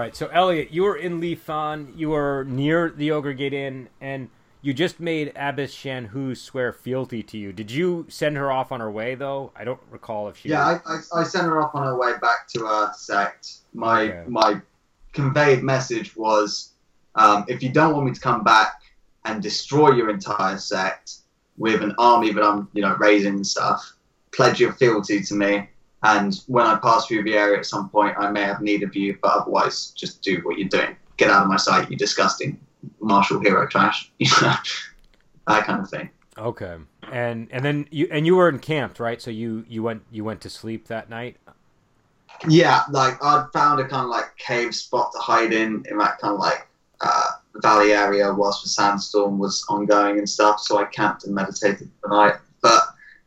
Right. So Elliot, you were in Lifan. You were near the Ogre Gate Inn, and you just made Abbess Shanhu swear fealty to you. Did you send her off on her way though? I don't recall if she. Yeah, I, I, I sent her off on her way back to her sect. My Okay. my conveyed message was, um, if you don't want me to come back and destroy your entire sect with an army that I'm you know raising and stuff, pledge your fealty to me. And when I pass through the area at some point, I may have need of you, but otherwise, just do what you're doing. Get out of my sight, you disgusting martial hero trash. that kind of thing. Okay. And and then you and you were encamped, right? So you you went you went to sleep that night. Yeah, like I'd found a kind of like cave spot to hide in in that kind of like uh, valley area whilst the sandstorm was ongoing and stuff. So I camped and meditated the night. But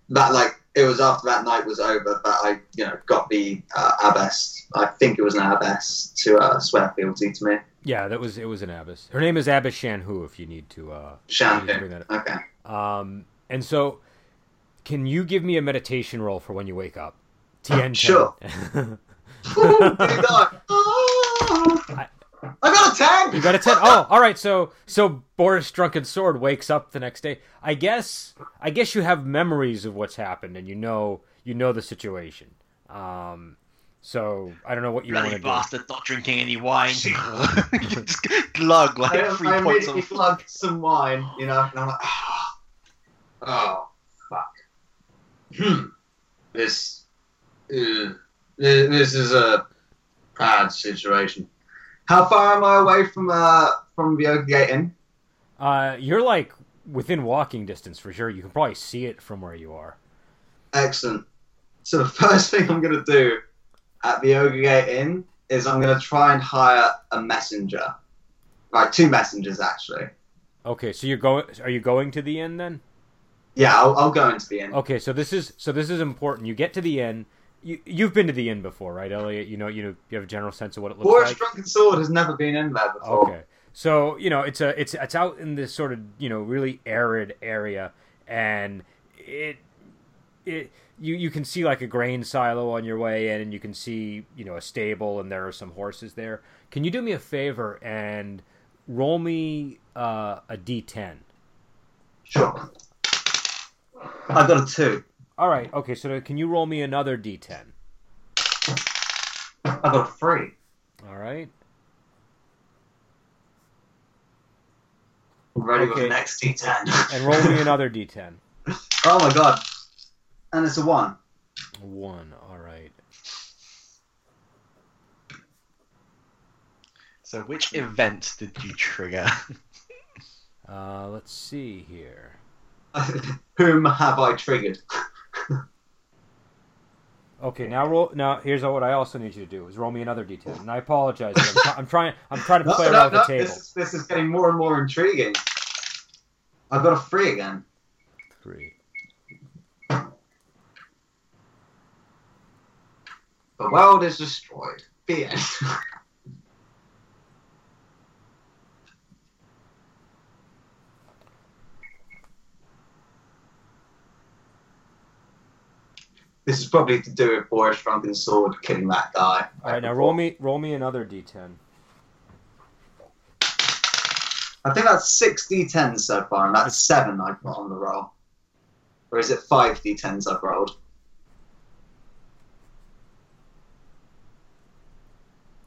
that like it was after that night was over that I you know got the uh, abbess. I think it was an abbess to uh, swear fealty to me. Yeah, that was it was an abbess. Her name is Abbess Shanhu. If you need to, uh, Shan. need to bring that up. Okay. Um, and so, can you give me a meditation roll for when you wake up? TN. Sure. Ooh, I got a ten. You got a ten. Oh, all right. So, so Boris Drunken Sword wakes up the next day. I guess, I guess you have memories of what's happened, and you know, you know the situation. Um, so I don't know what you want Bloody to do. bastard, not drinking any wine. Just glug like I, three I points immediately of. plugged some wine, you know, and I'm like, ah, oh, fuck. Hmm. This, uh, this is a bad situation. How far am I away from uh from the Ogre Gate Inn? Uh, you're like within walking distance for sure. You can probably see it from where you are. Excellent. So the first thing I'm gonna do at the Ogre Gate Inn is I'm gonna try and hire a messenger, like two messengers actually. Okay, so you're going. Are you going to the inn then? Yeah, I'll, I'll go into the inn. Okay, so this is so this is important. You get to the inn. You you've been to the inn before, right, Elliot? You know you know you have a general sense of what it looks Boris like. Drunken Sword has never been in there before. Okay, so you know it's a it's it's out in this sort of you know really arid area, and it it you you can see like a grain silo on your way in, and you can see you know a stable, and there are some horses there. Can you do me a favor and roll me uh, a d10? Sure. I've got a two. All right. Okay. So can you roll me another d10? I've got three. All right. I'm ready with Okay. the next D10. And roll me another d10. oh my god. And it's a one. One. All right. So, which event did you trigger? Uh, let's see here. Whom have I triggered? Okay, now roll. Now here's what I also need you to do is roll me another d10. And I apologize. I'm, try- I'm trying. I'm trying to No, play no, around no, with the table. This, is, this is getting more and more intriguing. I've got a three again. Three. The world is destroyed. The end. this is probably to do with Boris Drunken Sword killing that guy. All right, now roll me. Roll me another d10. I think that's six d10s so far, and that's seven I've got on the roll. Or is it five d10s I've rolled?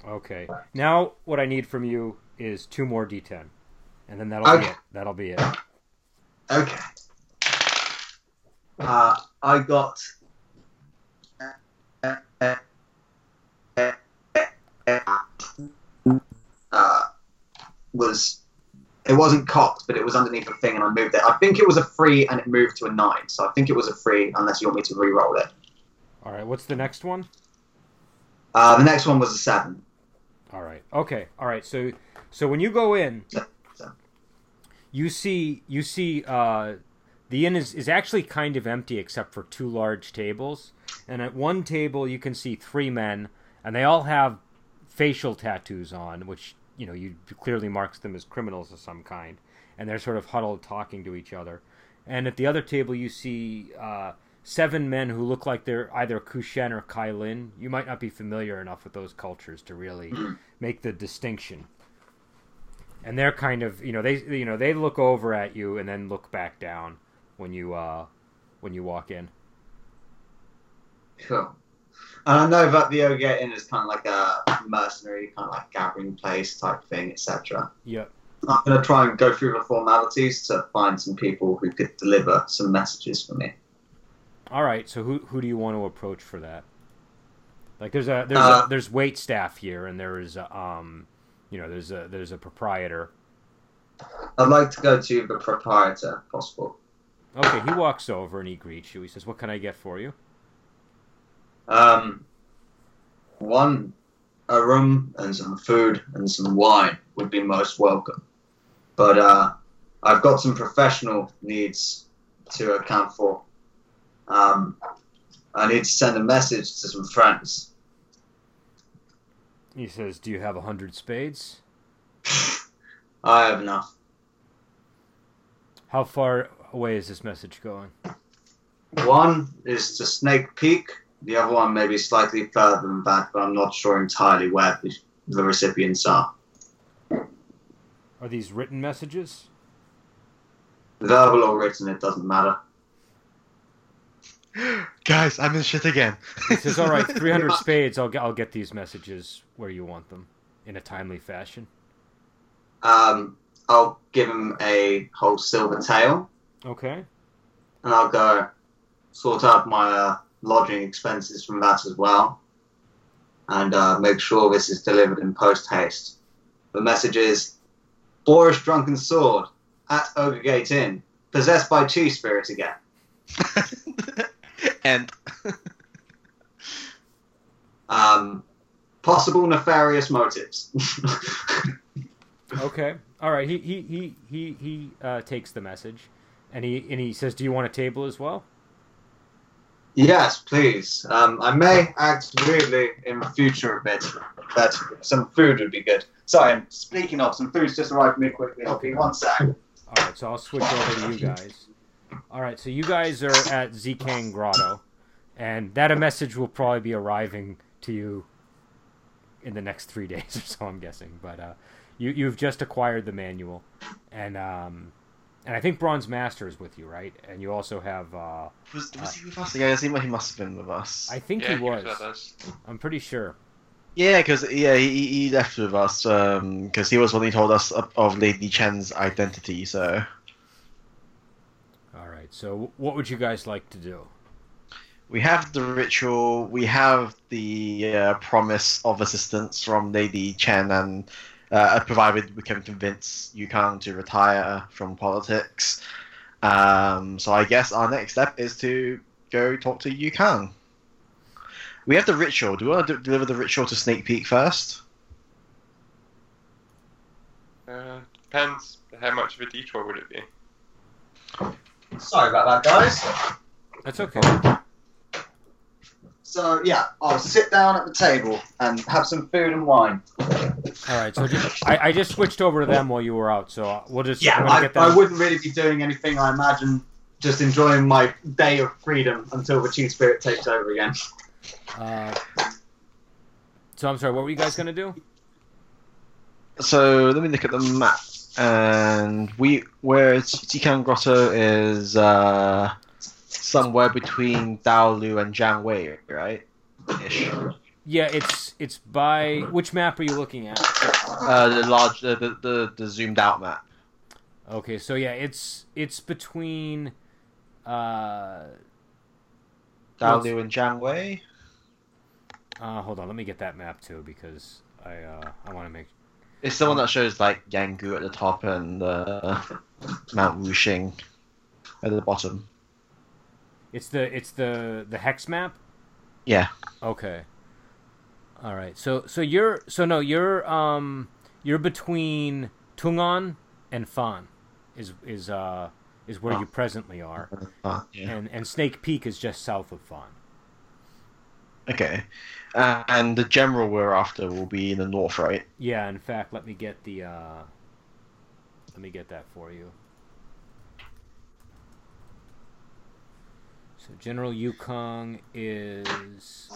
Okay. Now what I need from you is two more d10, and then that'll be it. That'll be it. Okay. Uh, I got. Uh, was it wasn't cocked, but it was underneath a thing, and I moved it. I think it was a three, and it moved to a nine. So I think it was a three, unless you want me to re-roll it. All right. What's the next one? Uh, the next one was a seven. All right. Okay. All right. So so when you go in, So, so. you see you see uh, the inn is, is actually kind of empty except for two large tables and at one table you can see three men and they all have facial tattoos on which you know you clearly marks them as criminals of some kind and they're sort of huddled talking to each other and at the other table you see uh, seven men who look like they're either Kushen or Kailin. You might not be familiar enough with those cultures to really make the distinction. And they're kind of, you know, they you know they look over at you and then look back down when you uh when you walk in. Cool. And I know that the Ogre Inn is kind of like a mercenary, kind of like gathering place type thing, etc. Yep. I'm going to try and go through the formalities to find some people who could deliver some messages for me. All right. So who who do you want to approach for that? Like there's a there's Uh, a, there's wait staff here, and there is a, um, you know, there's a there's a proprietor. I'd like to go to the proprietor, if possible. Okay, he walks over and he greets you. He says, "What can I get for you?" Um, one, a room and some food and some wine would be most welcome. But uh, I've got some professional needs to account for. Um, I need to send a message to some friends. He says, "Do you have a hundred spades? I have enough. How far away is this message going?" One is to Snake Peak. The other one may be slightly further than that, but I'm not sure entirely where the, the recipients are. Are these written messages? Verbal or written, it doesn't matter. Guys, I'm in shit again. He says, "All right, three hundred spades. I'll get I'll get these messages where you want them in a timely fashion." Um, I'll give him a whole silver tail, Okay. and I'll go sort out my uh, lodging expenses from that as well, and uh, make sure this is delivered in post haste. The message is Boris Drunken Sword at Ogre Gate Inn, possessed by Chi Spirit again. and Um, possible nefarious motives. Okay. All right. He he he he he uh, takes the message, and he and he says, "Do you want a table as well?" Yes, please. Um, I may act weirdly in the future a bit, but some food would be good. Sorry, I'm speaking of some food's just arrived me quickly. I'll be one sec. All right. So I'll switch over to you guys. All right. So you guys are at Zkang Grotto, and that a message will probably be arriving to you in the next three days or so. I'm guessing, but uh, you you've just acquired the manual, and um, and I think Bronze Master is with you, right? And you also have uh, was, was he with us? Yeah, it seemed he must have been with us. I think yeah, he was. with us. I'm pretty sure. Yeah, because yeah, he, he left with us because he was when he told us of, of Lady Chen's identity. So All right. So what would you guys like to do? we have the ritual, we have the uh, promise of assistance from Lady Chen, and uh, provided we can convince Yukang to retire from politics. Um, so I guess our next step is to go talk to Yukang. We have the ritual. Do we want to deliver the ritual to Snake Peak first? Uh, depends how much of a detour would it be. Sorry about that, guys. That's okay. So yeah, I'll sit down at the table and have some food and wine. All right. So just, I, I just switched over to them while you were out. So we'll just Yeah, I'm I, get them. I wouldn't really be doing anything. I imagine just enjoying my day of freedom until the Chi Spirit takes over again. Uh, so I'm sorry. What were you guys gonna do? So let me look at the map. And we where Tikan Grotto is uh, somewhere between Daolu and Jiangwei, right? Ish. Yeah, it's it's by which map are you looking at? Uh, the large, the, the, the, the zoomed out map. Okay, so yeah, it's it's between. Uh, Daolu and Jiangwei. uh, hold on, let me get that map too because I uh, I want to make. It's the one that shows like Yanggu at the top and uh, Mount Wuxing at the bottom. It's the it's the the hex map. Yeah. Okay. All right. So so you're so no you're um you're between Tungon and Fan, is is uh is where Oh. you presently are, Uh, yeah. and and Snake Peak is just south of Fan. Okay. Uh, and the general we're after will be in the north, right? Yeah. In fact, let me get the uh let me get that for you. So General Yukong is.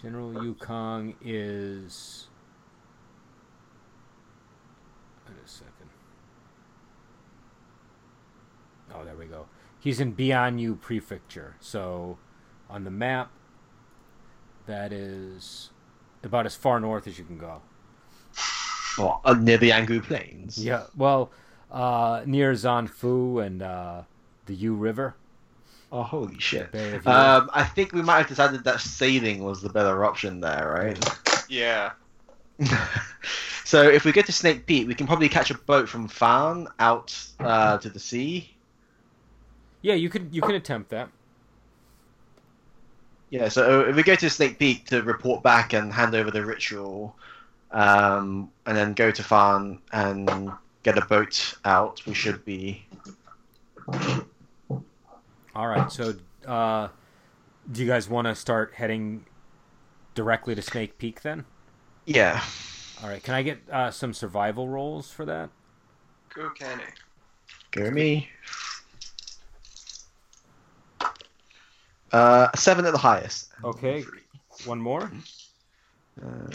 General Yukong is. Wait a second. Oh, there we go. He's in Bianyu Prefecture. So, on the map, that is about as far north as you can go. What, uh, near the Angu Plains? Yeah, well, uh, near Zanfu and uh, the Yu River. Oh, holy shit. Bay of Yu. Um, I think we might have decided that sailing was the better option there, right? Yeah. so if we get to Snake Peak, we can probably catch a boat from Fan out uh, to the sea. yeah, you could you can attempt that. Yeah, so if we go to Snake Peak to report back and hand over the ritual, um, and then go to Fan and get a boat out, we should be. All right, so uh, do you guys want to start heading directly to Snake Peak then? Yeah. All right, can I get uh, some survival rolls for that? Go Kenny. Go me. Uh, seven at the highest. Okay, one more. Um,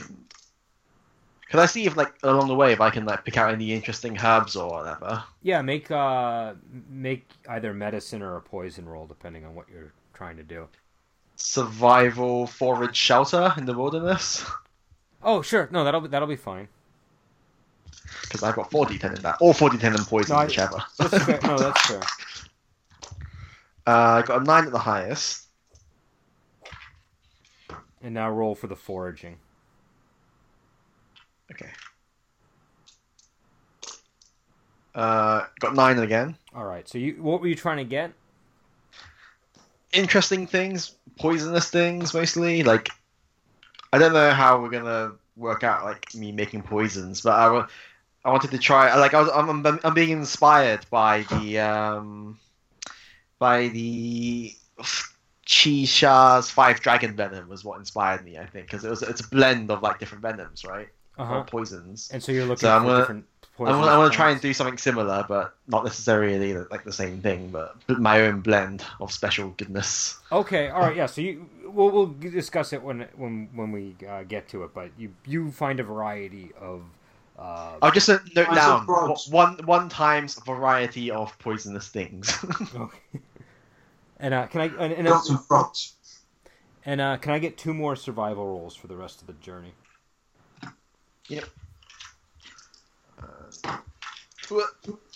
can I see if, like, along the way, if I can like pick out any interesting herbs or whatever? Yeah, make uh make either medicine or a poison roll depending on what you're trying to do. Survival, forage, shelter in the wilderness. Oh, sure. No, that'll be that'll be fine. Because I've got 4d10 in that. Or 4d10 and poison, No, I- whichever. That's fair. No, that's fair. Uh, I got a 9 at the highest. And now roll for the foraging. Okay. Uh, got 9 again. All right. So you what were you trying to get? Interesting things, poisonous things mostly. Like, I don't know how we're gonna work out like me making poisons, but I, I wanted to try. Like, I was, I'm, I'm, I'm being inspired by the um, by the Chi Sha's Five Dragon Venom was what inspired me. I think because it was it's a blend of like different venoms, right? Uh Or poisons. And so you're looking So I'm gonna- different. I want, poisonous I want to try and do something similar, but not necessarily like the same thing, but my own blend of special goodness. Okay, all right, yeah. So you, we'll, we'll discuss it when when when we uh, get to it. But you you find a variety of. Uh, I'll just note Nice down one one times variety of poisonous things. okay. And uh, can I and, and, Got some frogs. and uh, can I get two more survival rolls for the rest of the journey?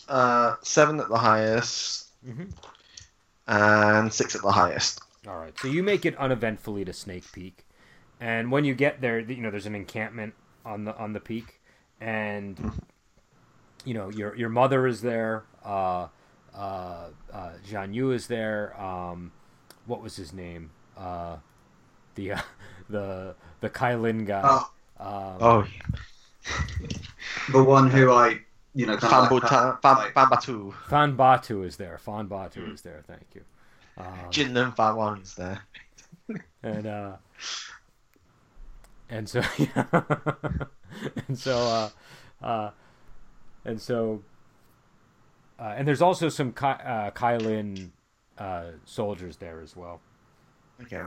uh, seven at the highest Mm-hmm. and six at the highest. All right. So you make it uneventfully to Snake Peak, and when you get there, you know there's an encampment on the on the peak, and you know your your mother is there. Uh, uh, uh, Jean Yu is there. Um, what was his name? Uh, the uh, the the Kailin guy. Oh, Um, Oh, the one who I, you know, kind of like, Fambuta, like- Fam, Fambatu, Fan Batu is there. Fan Batu is there. Thank you. Um, Jin and Fan Wang is there. and uh and so yeah, and so uh uh and so uh, and there's also some Ky- uh, Kailin uh, soldiers there as well. Okay.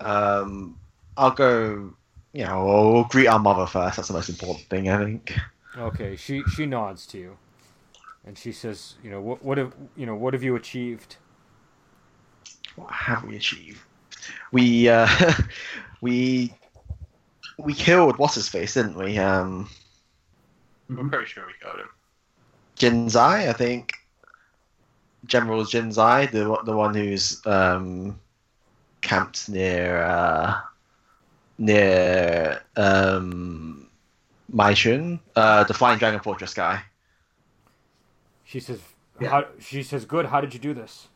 Um, I'll go. You know, we'll, we'll greet our mother first. That's the most important thing, I think. Okay, she she nods to you, and she says, "You know what? What have you know? What have you achieved?" What have we achieved? We uh, we we killed what's his face, didn't we? Um, I'm pretty sure we killed him. Jinzai, I think. General Jinzai, the one- the one who's um, camped near uh, near um, Maishun, uh, the Flying Dragon Fortress guy. She says, Yeah. "How?" She says, "Good. How did you do this?"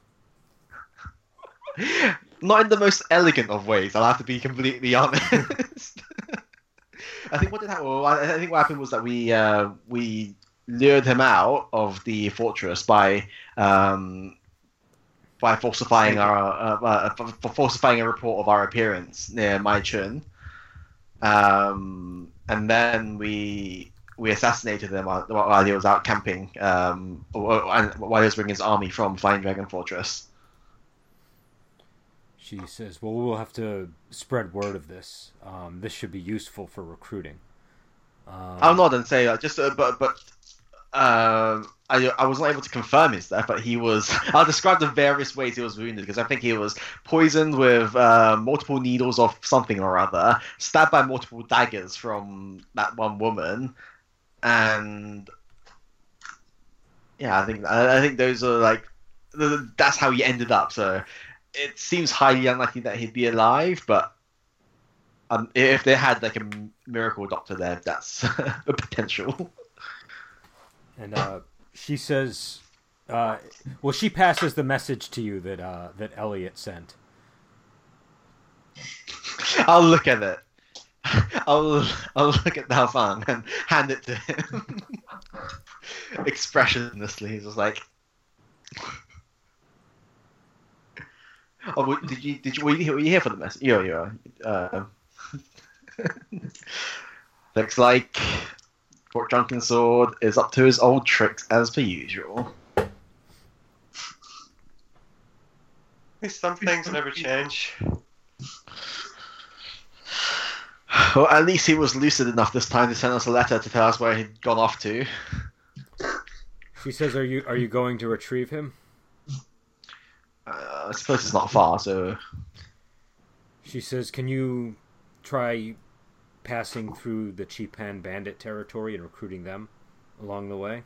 Not in the most elegant of ways. I'll have to be completely honest. I think what did happen? Well, I I think what happened was that we uh, we lured him out of the fortress by um, by falsifying our uh, uh, for, falsifying a report of our appearance near Mai Chun. Um, and then we we assassinated him while, while he was out camping, um, and while he was bringing his army from Flying Dragon Fortress. She says, "Well, we'll have to spread word of this. Um, this should be useful for recruiting." Um, I'll nod and say, uh, just uh, but but um, I I wasn't able to confirm his death, but he was. I'll describe the various ways he was wounded because I think he was poisoned with uh, multiple needles of something or other, stabbed by multiple daggers from that one woman, and yeah, I think I, I think those are like th- that's how he ended up. So it seems highly unlikely that he'd be alive, but um, if they had like a miracle doctor there, that's a potential. And uh, she says, uh, "Well, she passes the message to you that uh, that Elliot sent." I'll look at it. I'll I'll look at Dalfan and hand it to him. Expressionlessly, he's just like. Oh, did you did you were you, here- were you here for the message? Yeah, yeah. Uh, looks like Fort Drunken Sword is up to his old tricks as per usual. Some things never change. Well, at least he was lucid enough this time to send us a letter to tell us where he'd gone off to. She says, "Are you are you going to retrieve him?" Uh, I suppose it's not far, so She says, "Can you try passing through the Chipan bandit territory and recruiting them along the way?"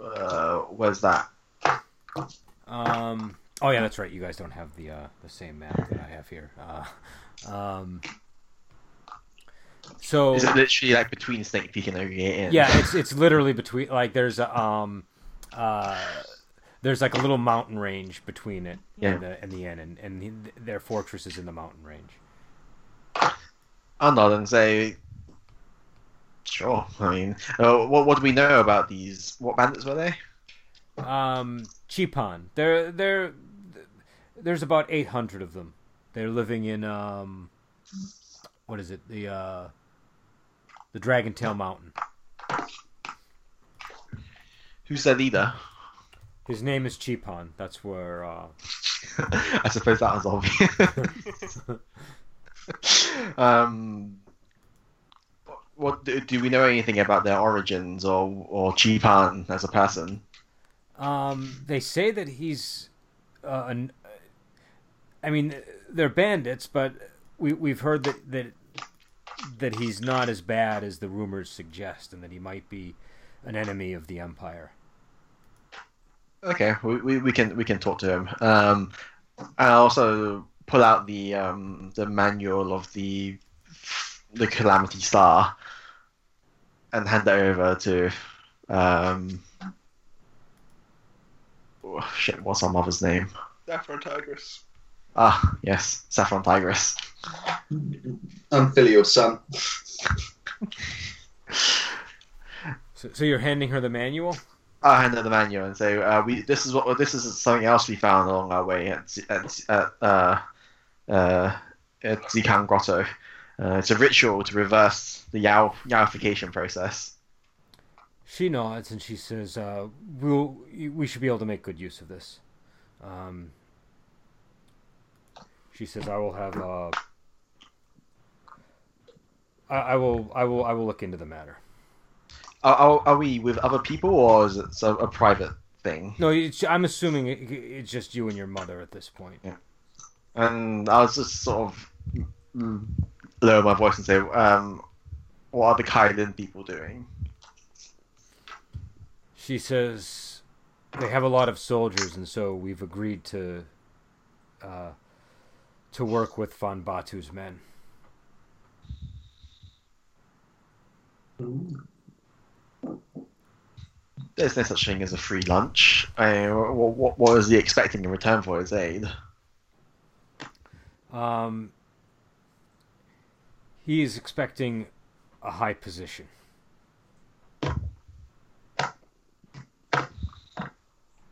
uh, where's that? Um. Oh yeah, that's right. You guys don't have the uh, the same map that I have here. Uh, um. So Is it literally like between Snake Peak and Inn? yeah, it's it's literally between like there's a um uh there's like a little mountain range between it Yeah. and the and the inn, and and the- their fortress is in the mountain range. I'll nod and say, sure. I mean, uh, what what do we know about these? What bandits were they? Um, Chipan. They're they're there's about eight hundred of them. They're living in um, what is it? The uh, the Dragon Tail Mountain. Who's their leader? His name is Chipan. That's where uh, I suppose that was obvious. um, what do, do we know anything about their origins or or Chipan as a person? Um, they say that he's, uh, an, I mean, they're bandits, but we we've heard that that that he's not as bad as the rumors suggest, and that he might be an enemy of the Empire. Okay, we, we, we can we can talk to him. Um, I also pull out the um, the manual of the the Calamity Star and hand it over to um, oh, shit. What's our mother's name? Saffron Tigress. Ah, yes, Saffron Tigress. I'm Unfilial son. So, so you're handing her the manual. I'll hand her the manual and say, uh, "We this is what this is something else we found along our way at at, at uh, uh, at Grotto. Uh, it's a ritual to reverse the Yao Yaoification process." She nods and she says, uh, "We'll we should be able to make good use of this." Um, she says, "I will have uh, I, I will I will I will look into the matter." Are, are, are we with other people, or is it so- a private thing? No, it's, I'm assuming it, it's just you and your mother at this point. Yeah. And I was just sort of lower my voice and say, um, "What are the Kailin people doing?" She says they have a lot of soldiers, and so we've agreed to uh, to work with Fan Batu's men. There's no such thing as a free lunch. I mean, what, what, what is he expecting in return for his aid? Um, he is expecting a high position.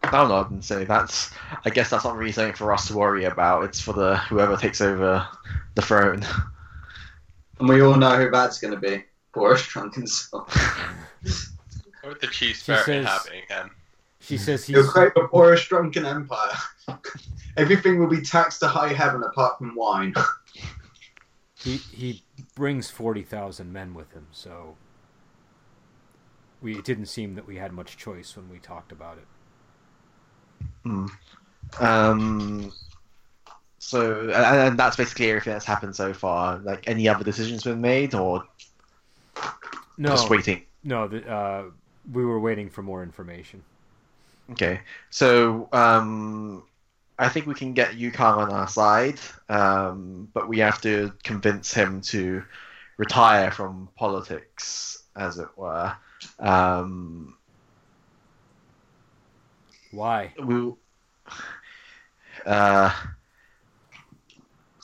I'll nod and say that's. I guess that's not really something for us to worry about. It's for the whoever takes over the throne. And we all know who that's going to be. Boris Drunken Sword. What the chief She spirit says- having him? She says he's He'll create a Boris Drunken Empire. Everything will be taxed to high heaven apart from wine. he he brings forty thousand men with him, so we it didn't seem that we had much choice when we talked about it. Hmm. Um. So, and, and that's basically everything that's happened so far. Like, any other decisions been made, or No, just waiting? no, the, uh, we were waiting for more information. Okay, so um, I think we can get Yukong on our side, um, but we have to convince him to retire from politics, as it were. Um, Why? we, uh,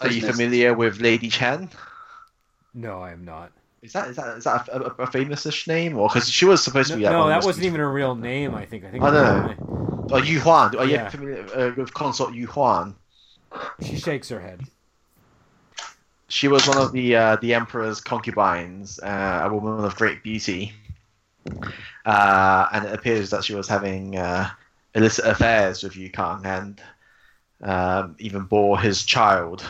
are you familiar with Lady Chen? No, I am not. Is that is that is that a, a, a famous-ish name, or because she was supposed No, to be? no, that wasn't even a real name. I think. I think. I know. Oh, Yu Huan. Are you familiar uh, with Consort Yu Huan? She shakes her head. She was one of the uh, the emperor's concubines, uh, a woman of great beauty, uh, and it appears that she was having uh, illicit affairs with Yukong and um, even bore his child.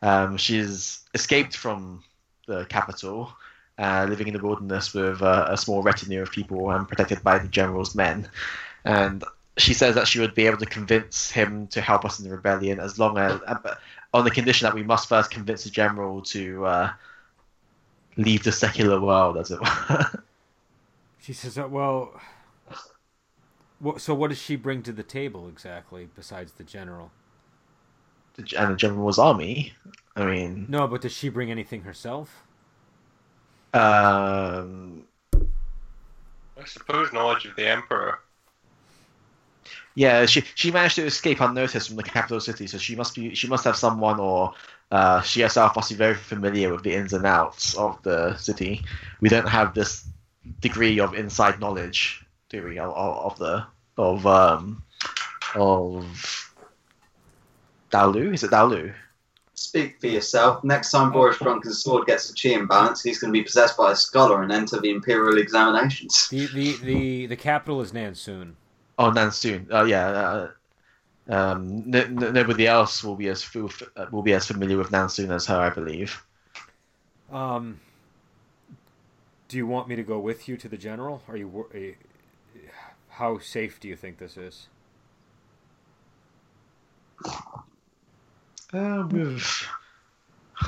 Um, she's escaped from the capital, uh, living in the wilderness with uh, a small retinue of people and protected by the general's men. And she says that she would be able to convince him to help us in the rebellion as long as, uh, on the condition that we must first convince the general to uh, leave the secular world, as it were. She says, uh, "Well, what, so what does she bring to the table exactly besides the general? And the general's army. I mean, No, but does she bring anything herself? um, I suppose knowledge of the emperor. yeah, she she managed to escape unnoticed from the capital city, so she must be she must have someone or uh, she herself must be very familiar with the ins and outs of the city. We don't have this degree of inside knowledge, do we, of, of the of um of Daolu? Is it Dalu? Speak for yourself. Next time Boris Drunken Sword gets a chi imbalance, he's going to be possessed by a scholar and enter the imperial examinations. The the the, the capital is Nansoon. Oh, Nansoon. Oh, yeah. Uh, um, n- n- nobody else will be as fu- uh, will be as familiar with Nansoon as her, I believe. Um, do you want me to go with you to the general? Are you, are you how safe do you think this is? Uh, with...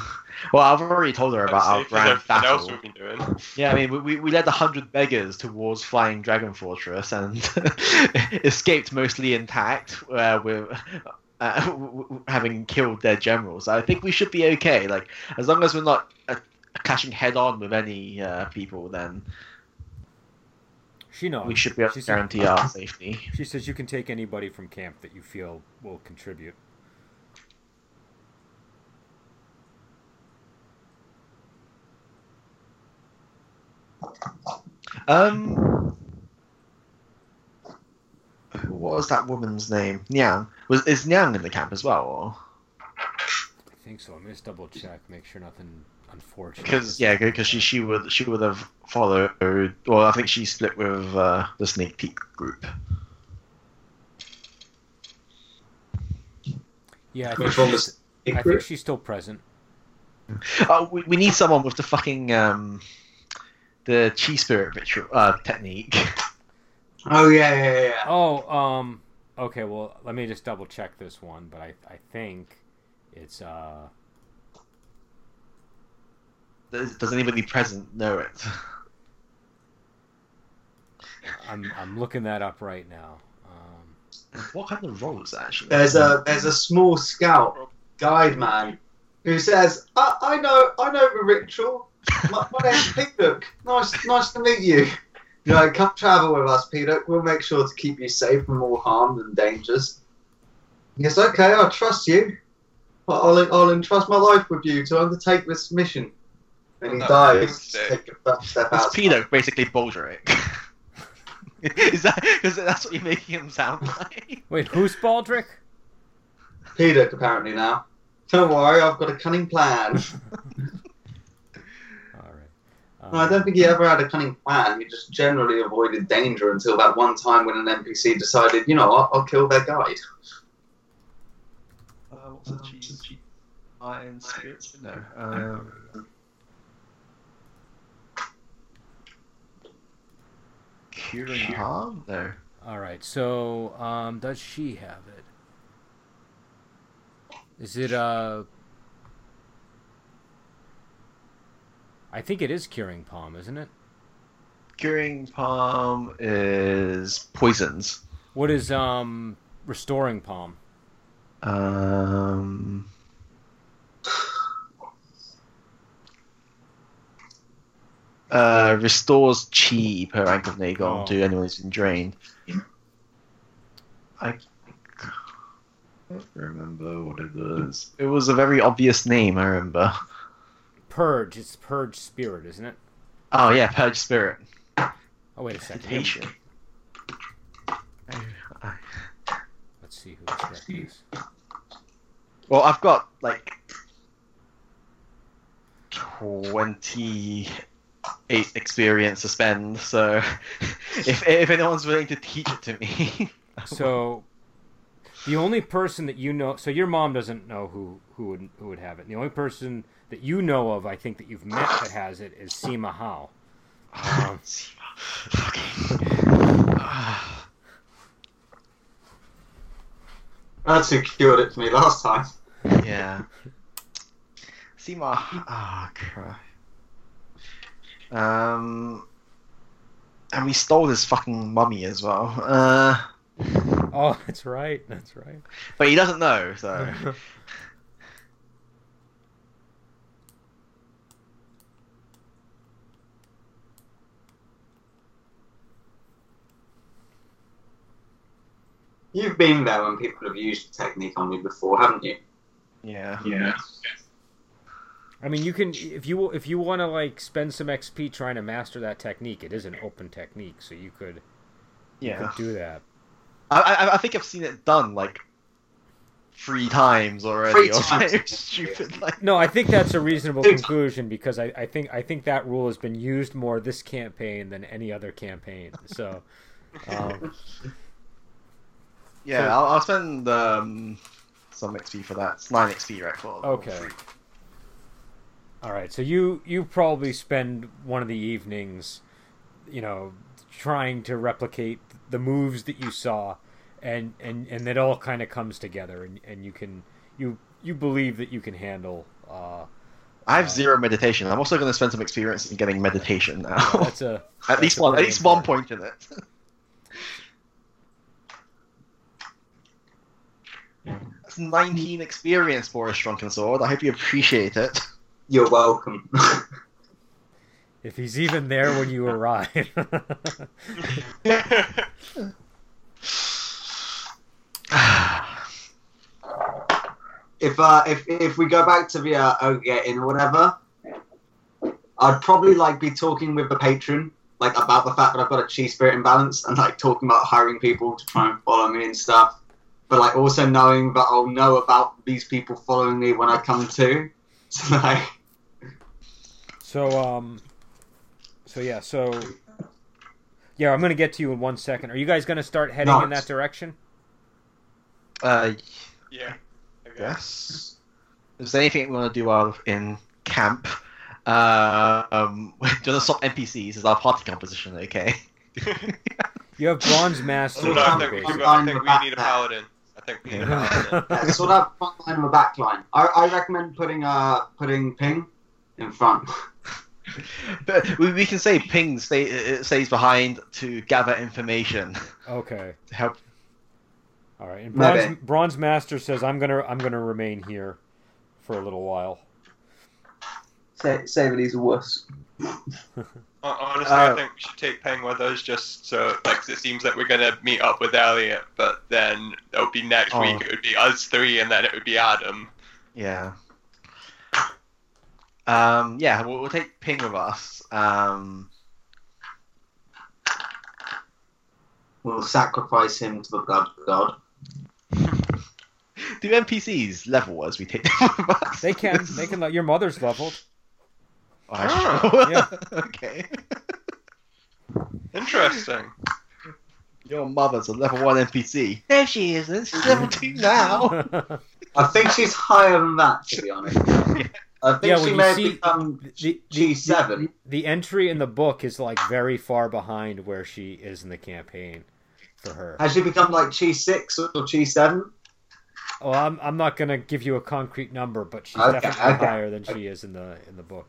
Well, I've already told her about our Safe as grand everything else battle. we've been doing. Yeah, I mean, we- we, we led a hundred beggars towards Flying Dragon Fortress and escaped mostly intact, uh, with uh, w- w- having killed their generals. I think we should be okay. Like, as long as we're not uh, clashing head on with any uh, people, then She knows. we should be able She to said- guarantee our safety. She says you can take anybody from camp that you feel will contribute. Um, what was that woman's name? Nyang. Was is Nyang in the camp as well? Or? I think so. I'm gonna just double check, make sure nothing unfortunate. Because yeah, because she she would she would have followed. Well, I think she split with uh, the Snake Peak group. yeah, I think, she's, I think she's still present. Oh, we, we need someone with the fucking um, the chi spirit ritual uh, technique. Oh yeah, yeah, yeah, yeah. Oh, um, okay. Well, let me just double check this one, but I I think it's uh Does, does anybody present know it? I'm I'm looking that up right now. Um, What kind of role is that actually? There's a there's a small scout guide man who says, I, I know I know the ritual. My, my name's Peacock. Nice nice to meet you. You know, come travel with us, Peacock. We'll make sure to keep you safe from all harm and dangers. Yes, okay, I trust you. I'll, I'll entrust my life with you to undertake this mission. And he Oh, dies. sick. Take a first step It's out. Pedo, basically Baldric. Is that because that's what you're making him sound like? Wait, who's Baldric? Peter, apparently now. Don't worry, I've got a cunning plan. All right. No, I don't think he ever had a cunning plan. He just generally avoided danger until that one time when an NPC decided, you know what, I'll kill their guide. Uh, what's the cheese? Iron spirit? No. Um, curing harm? No. All right. So, um, does she have it? Is it uh? I think it is curing palm, isn't it? Curing palm is poisons. What is um restoring palm? Um. Uh, restores chi per rank of Nagon Oh. to anyone who's been drained. I can't remember what it was. It was a very obvious name, I remember. Purge. It's purge spirit, isn't it? Oh yeah, Purge Spirit. Oh wait a second. Let's see who this rep is. Well, I've got like twenty-eight experience to spend, so if if anyone's willing to teach it to me, So, the only person that you know, so your mom doesn't know who who would who would have it. The only person that you know of, I think that you've met that has it, is Sima Hao. Um, fucking. That's who cured it for me last time. yeah. See my ah crap. Um, and we stole his fucking mummy as well. Uh, oh, that's right. That's right. but he doesn't know, so. You've been there when people have used the technique on you before, haven't you? Yeah. Yeah. I mean, you can if you if you want to like spend some XP trying to master that technique. It is an open technique, so you could you Yeah. could do that. I, I I think I've seen it done like three times already. Three times. something stupid like. No, I think that's a reasonable conclusion because I, I think I think that rule has been used more this campaign than any other campaign. So, um, Yeah, So- I'll, I'll spend um, some XP for that. It's nine XP, right? For Okay. all right. So you you probably spend one of the evenings, you know, trying to replicate the moves that you saw, and and and it all kind of comes together, and and you can you you believe that you can handle. Uh, I have zero meditation. I'm also going to spend some experience in getting meditation now. that's a at that's least one. At least one point in it. That's 19 experience for a shrunken sword. I hope you appreciate it. You're welcome. If he's even there when you arrive. if uh, if if we go back to the uh, Ogre Inn or whatever, I'd probably like be talking with the patron like about the fact that I've got a chi spirit imbalance and like talking about hiring people to try and follow me and stuff. But like also knowing that I'll know about these people following me when I come to. So like So um, so yeah, so yeah, I'm gonna get to you in one second. Are you guys gonna start heading in that direction? Uh, Yeah. I guess. yes. Is there anything we want to do while in camp? Uh, um, do you want to swap NPCs? Is our party composition okay? You have bronze master. So No, I think, we, I'm I going think we need a paladin. I think we need yeah, sort of front line and the back line. I, I recommend putting uh putting ping in front. But we, we can say ping stay, it stays behind to gather information okay. to help. All right. And Maybe. bronze, bronze master says I'm gonna I'm gonna remain here for a little while. Say, say that he's a wuss. Hon- Honestly, Uh, I think we should take Peng with us just so, like, 'cause it seems like we're gonna meet up with Elliot, but then it would be next Oh. week. It would be us three, and then it would be Adam. Yeah. Um, yeah, we'll, we'll take Peng with us. Um, We'll sacrifice him to the blood god. Do NPCs level as we take them with us? They can. They can. Let your mother's leveled. Oh, ah, actually. Yeah. okay. Interesting. Your mother's a level one NPC. There she isn't. She's level two now. I think she's higher than that, to be honest. I think Yeah, she when may have see- become the, G seven. the entry in the book is like very far behind where she is in the campaign for her. Has she become like G six or G seven? Well, I'm I'm not gonna give you a concrete number, but she's Okay, definitely okay. higher than she is in the in the book.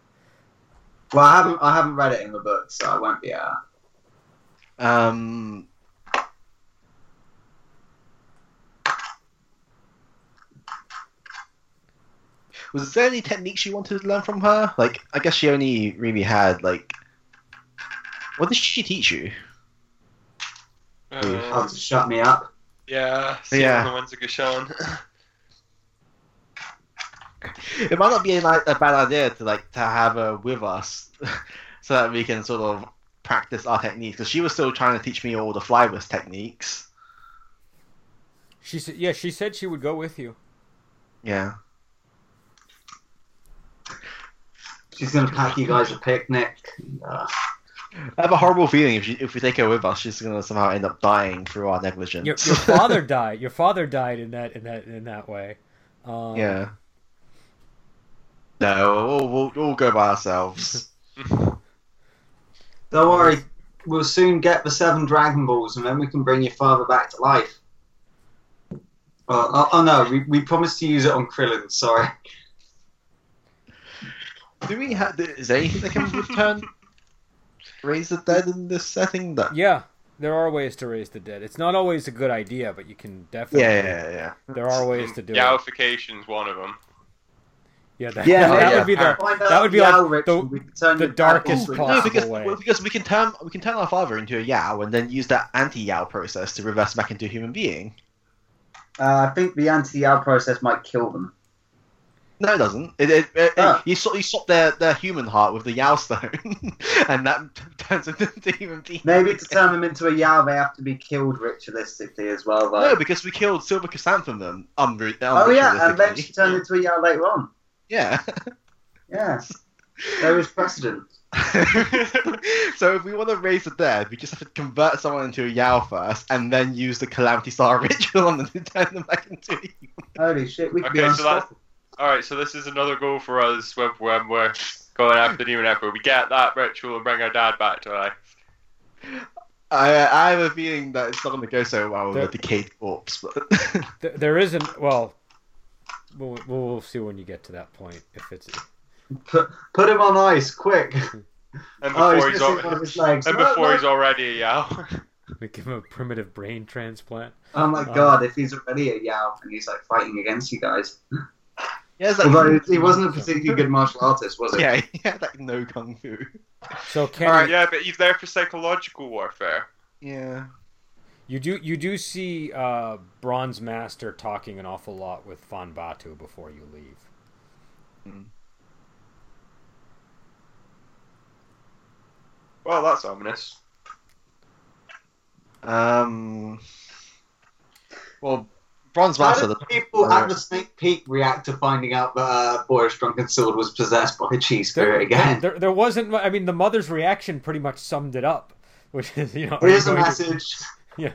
Well, I haven't I haven't read it in the book, so I won't be. Uh, Um. Was there any techniques you wanted to learn from her? Like, I guess she only really had like. What did she teach you? how Uh, to shut me up. yeah, see Yeah. the ones that Gashan. It might not be like a bad idea to like to have her with us, so that we can sort of practice our techniques. Because she was still trying to teach me all the flywist techniques. She said, yeah, she said she would go with you. Yeah. She's gonna pack you guys a picnic. Uh, I have a horrible feeling if she, if we take her with us, she's gonna somehow end up dying through our negligence. Your, your father died. Your father died in that in that in that way. Um, yeah. No, we'll, we'll, we'll go by ourselves. don't worry, we'll soon get the seven Dragon Balls, and then we can bring your father back to life. Oh, oh, oh no, we, we promised to use it on Krillin. Sorry. Do we have? Is anything that can return? Raise the dead in this setting? That Yeah, there are ways to raise the dead. It's not always a good idea, but you can definitely. yeah, yeah, yeah. There are ways to do it. Yaofication's one of them. Yeah, that, Yeah, that yeah. would be the Find that would be Yao like ritual, the- turn the darkest into a- possible No, because way. well, because we can turn we can turn our father into a Yao and then use that anti-Yao process to reverse back into a human being. Uh, I think the anti-Yao process might kill them. No, it doesn't. It, it, it, Ah. you swap you swap their, their human heart with the Yao stone, and that turns them into human beings. Maybe to turn them into a Yao, they have to be killed ritualistically as well. Though. No, because we killed Silver Chrysanthemum. Unre- oh yeah, and then unritualistically. she turned into a Yao later on. Yeah. Yeah, there is precedent. so if we want to raise the dead, we just have to convert someone into a Yao first, and then use the Calamity Star ritual on them to turn them back into a. Holy shit, we could be Okay, so that- All right, so this is another goal for us when, when we're going after the Demon Emperor. We get that ritual and bring our dad back to life. I, I have a feeling that it's not going to go so well with There- a decayed corpse, but Th- there isn't. Well, we'll we'll see when you get to that point. If it's Put, put him on ice, quick. And Oh, before he's he's, missing al- his legs. and before no. he's already a Yao. we give him a primitive brain transplant. Oh my Um, god, if he's already a Yao and he's like fighting against you guys. yeah, it's like, Although he wasn't a particularly good martial artist, was he? yeah, he had like no kung fu. So can All right. yeah, but he's there for psychological warfare. Yeah. You do you do see uh, Bronze Master talking an awful lot with Fan Batu before you leave. Well, that's ominous. Um. Well, Bronze Master. How Master. did The, people at the Snake Peak react to finding out that uh, Boris Drunken Sword was possessed by a chi spirit again? There, there wasn't. I mean, the mother's reaction pretty much summed it up, which is you know. Here's a going to- message. Yeah.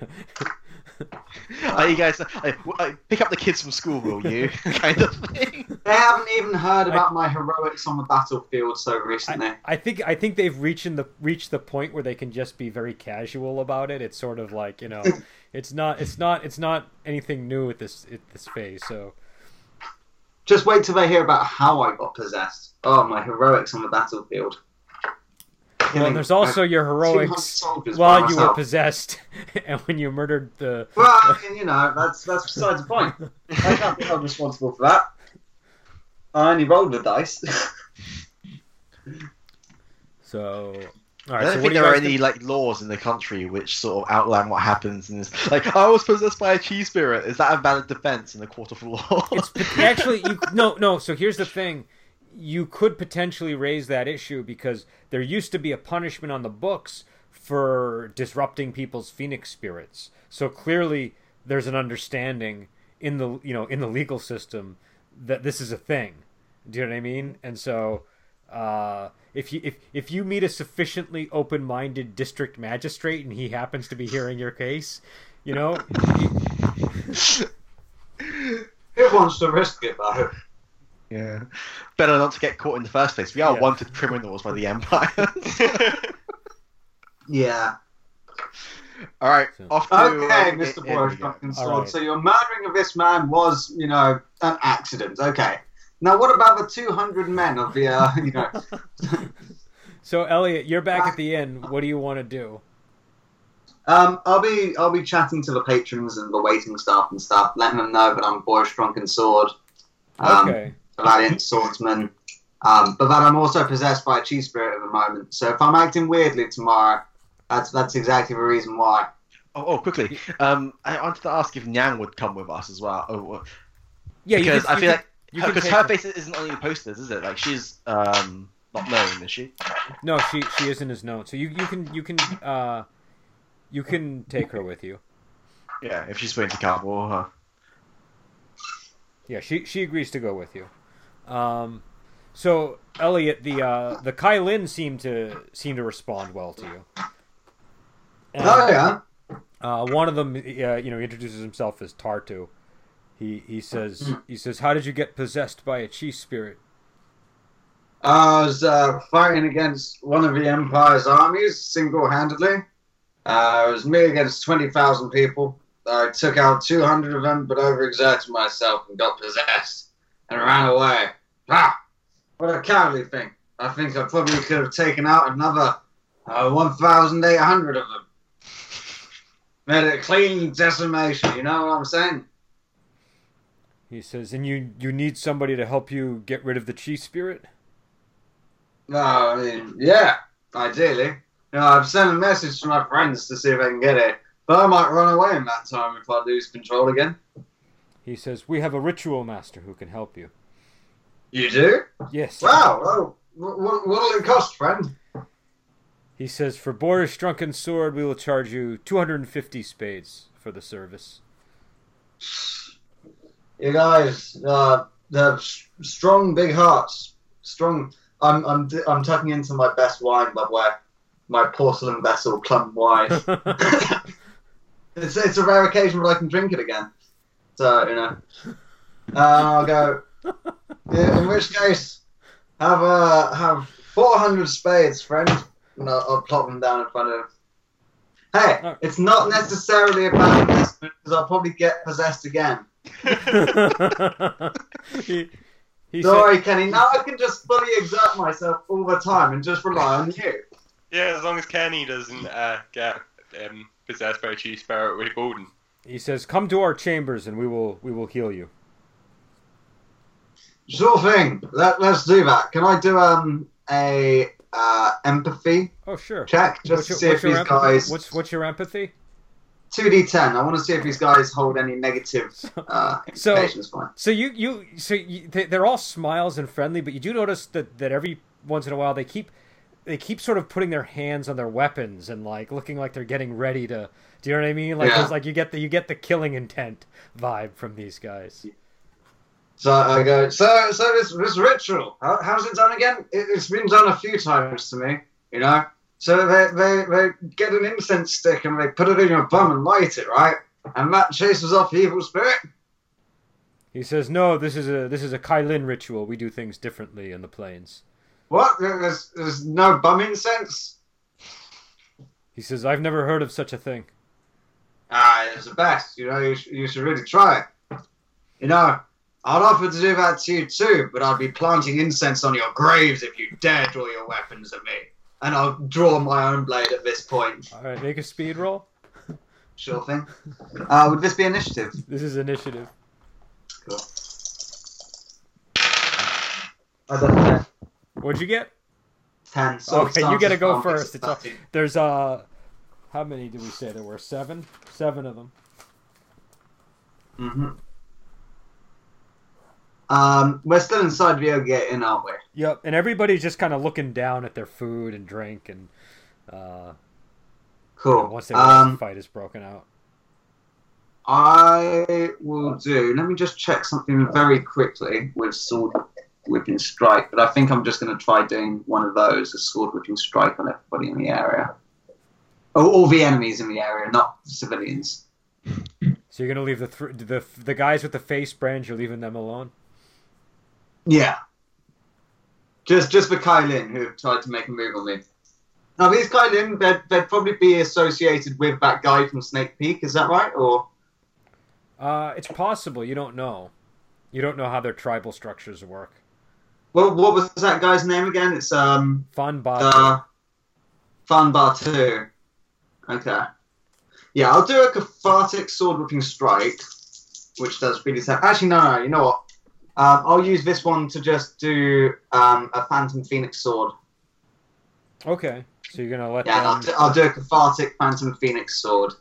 are you guys uh, uh, pick up the kids from school, will you? kind of thing. They haven't even heard about my heroics on the battlefield so recently. I think I think they've reached in the reached the point where they can just be very casual about it. It's sort of like you know, it's not it's not it's not anything new at this at this phase. So Just wait till they hear about how I got possessed. Oh, my heroics on the battlefield. Well, there's also your heroics while you were possessed and when you murdered the. Well, I mean, you know, that's that's besides the point. I can't be held responsible for that. I only rolled the dice. So all I don't So what think there are guys any like laws in the country which sort of outline what happens. And it's like, I was possessed by a chi spirit. Is that a valid defense in the court of law? it's actually you no no so here's the thing you could potentially raise that issue because there used to be a punishment on the books for disrupting people's phoenix spirits. So clearly, there's an understanding in the you know in the legal system that this is a thing. Do you know what I mean? And so, uh, if you if if you meet a sufficiently open-minded district magistrate and he happens to be hearing your case, you know, Who wants to risk it though? Yeah. Better not to get caught in the first place. We are Yeah. wanted criminals by the Empire. Yeah. All right, So- off to. Okay, uh, Mr. here Boris we go. fucking All Sword. right. So your murdering of this man was, you know, an accident. Okay. Now what about the 200 men of the, uh, you know, so Elliot, you're back at the inn. What do you want to do? um, I'll be, I'll be chatting to the patrons and the waiting staff and stuff, letting them know that I'm Boris Drunken Sword, um, Okay. A valiant swordsman, um, but that I'm also possessed by a chi spirit at the moment. So if I'm acting weirdly tomorrow, that's that's exactly the reason why. Oh, oh, quickly. Um, I wanted to ask if Nyang would come with us as well. Oh, Yeah, you because can- I feel can- like because her her- face isn't on any posters, is it? Like she's um not known, is she? No, she she isn't as known. So you you can you can uh you can take her with you. Yeah, if she's willing to come, or her. Yeah, she she agrees to go with you. Um, so Elliot, the uh, the Kailin seem to seem to respond well to you. And, Oh yeah. Uh, one of them, uh, you know, he introduces himself as Tartu. He he says he says, "How did you get possessed by a chi spirit?" I was uh, fighting against one of the Empire's armies single-handedly. Uh, it was me against 20,000 people. I took out 200 of them, but overexerted myself and got possessed and ran away. Ah! What a cowardly thing. I think I probably could have taken out another uh, 1,800 of them. Made it a clean decimation, you know what I'm saying? He says, "And you you need somebody to help you get rid of the chi spirit." No, I mean, yeah, ideally. You know, I've sent a message to my friends to see if I can get it, but I might run away in that time if I lose control again. He says, "We have a ritual master who can help you." You do? Yes. Wow. Oh, what, what'll it cost, friend? He says, "For Boris Drunken Sword, we will charge you 250 spades for the service." You guys, uh, they have strong, big hearts. Strong. I'm, I'm, I'm tucking into my best wine, by the way. My porcelain vessel, clump wine. it's, it's a rare occasion where I can drink it again. So, you know. Uh, I'll go. Yeah, in which case, have uh, have 400 spades, friend. And I'll, I'll plop them down in front of him. Hey, Oh. it's not necessarily a bad investment because I'll probably get possessed again. he, he said, Sorry, Kenny. Now I can just fully exert myself all the time and just rely on you. yeah, as long as Kenny doesn't uh, get um, possessed by a chi spirit with Golden. He says, "Come to our chambers and we will we will heal you." Sure thing. Let, let's do that. Can I do um a uh, empathy Oh, sure. check just What's to your, see if these empathy? guys What's what's your empathy? two d ten? I want to see if these guys hold any negative uh, So-. So you you so you, they, they're all smiles and friendly, but you do notice that that every once in a while they keep they keep sort of putting their hands on their weapons and like looking like they're getting ready to. Do you know what I mean? Like Yeah. there's like you get the you get the killing intent vibe from these guys. So I go. So so this this ritual. How, how's it done again? It, it's been done a few times to me. You know. So they, they they get an incense stick and they put it in your bum and light it, right? And that chases off the evil spirit. He says, "No, this is a this is a Kailin ritual. We do things differently in the plains." What? There's there's no bum incense. He says, "I've never heard of such a thing." Ah, it's the best. You know, you, sh- you should really try it. You know, I'd offer to do that to you too, but I'd be planting incense on your graves if you dare draw your weapons at me. And I'll draw my own blade at this point. All right, make a speed roll. Sure thing. Uh, would this be initiative? This is initiative. Cool. I got a 10. What'd you get? 10. So Okay, you gotta go first. It's all- There's uh, how many did we say there were? Seven. Seven of them. Mm-hmm. Um, we're still inside the gate in, aren't we? Yep, and everybody's just kind of looking down at their food and drink, and uh, Cool. Once they Um, the fight is broken out. I will do. Let me just check something very quickly with sword whipping strike. But I think I'm just going to try doing one of those, a sword whipping strike on everybody in the area. Oh, all the enemies in the area, not civilians. So you're gonna leave the th- the the guys with the face brands. You're leaving them alone. Yeah. Just just for Kailin, who tried to make a move on me. Now these Kailin, they'd, they'd probably be associated with that guy from Snake Peak. Is that right? Or Uh, it's possible. You don't know. You don't know how their tribal structures work. Well, what was that guy's name again? It's um Fun Bot. Uh, Fan Batu. Okay. Yeah, I'll do a cathartic sword whipping strike, which does really sound. Actually, no, no, you know what? Um, I'll use this one to just do um, a Phantom Phoenix sword. okay. So you're gonna let Yeah, I'll, do, I'll do a cathartic Phantom Phoenix sword.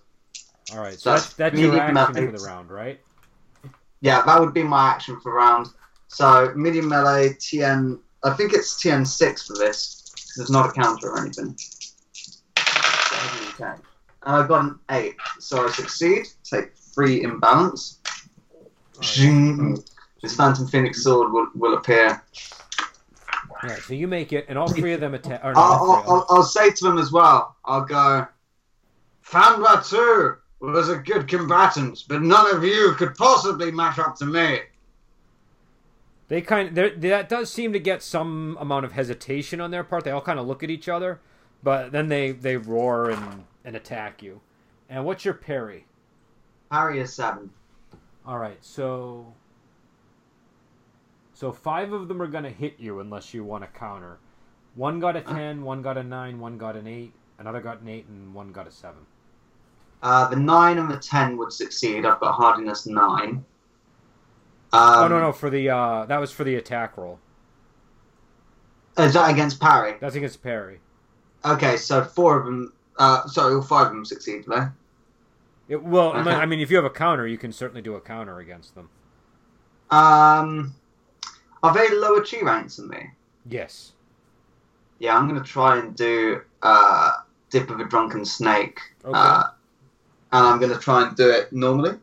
All right. So that's that's that's your action for the round, right? Yeah, that would be my action for round. So, medium melee, TN. I think it's TN 6 for this, because it's not a counter or anything. Okay. And I got an 8, so I succeed. Take 3 imbalance. Zing. This Phantom Phoenix sword will, will appear. All right. So you make it, and all three of them attack. I'll, I'll, I'll, I'll say to them as well, I'll go, Fan Batu was a good combatant, but none of you could possibly match up to me. They kind of that does seem to get some amount of hesitation on their part. They all kind of look at each other, but then they they roar and and attack you. And what's your parry? Harry is 7. All right, so so five of them are gonna hit you unless you want to counter. One got a ten, one got a nine, one got an eight, another got an eight, and one got a seven. Uh, the 9 and the 10 would succeed. I've got hardiness 9. Um, oh no no for the uh that was for the attack roll. Is that against parry? That's against parry. Okay, so four of them. Uh, sorry, all five of them succeed, do? It, well, I mean- Okay. I mean, if you have a counter, you can certainly do a counter against them. Um, are they lower chi ranks than me? Yes. Yeah, I'm gonna try and do uh, dip of a drunken snake. Okay. Uh, and I'm gonna try and do it normally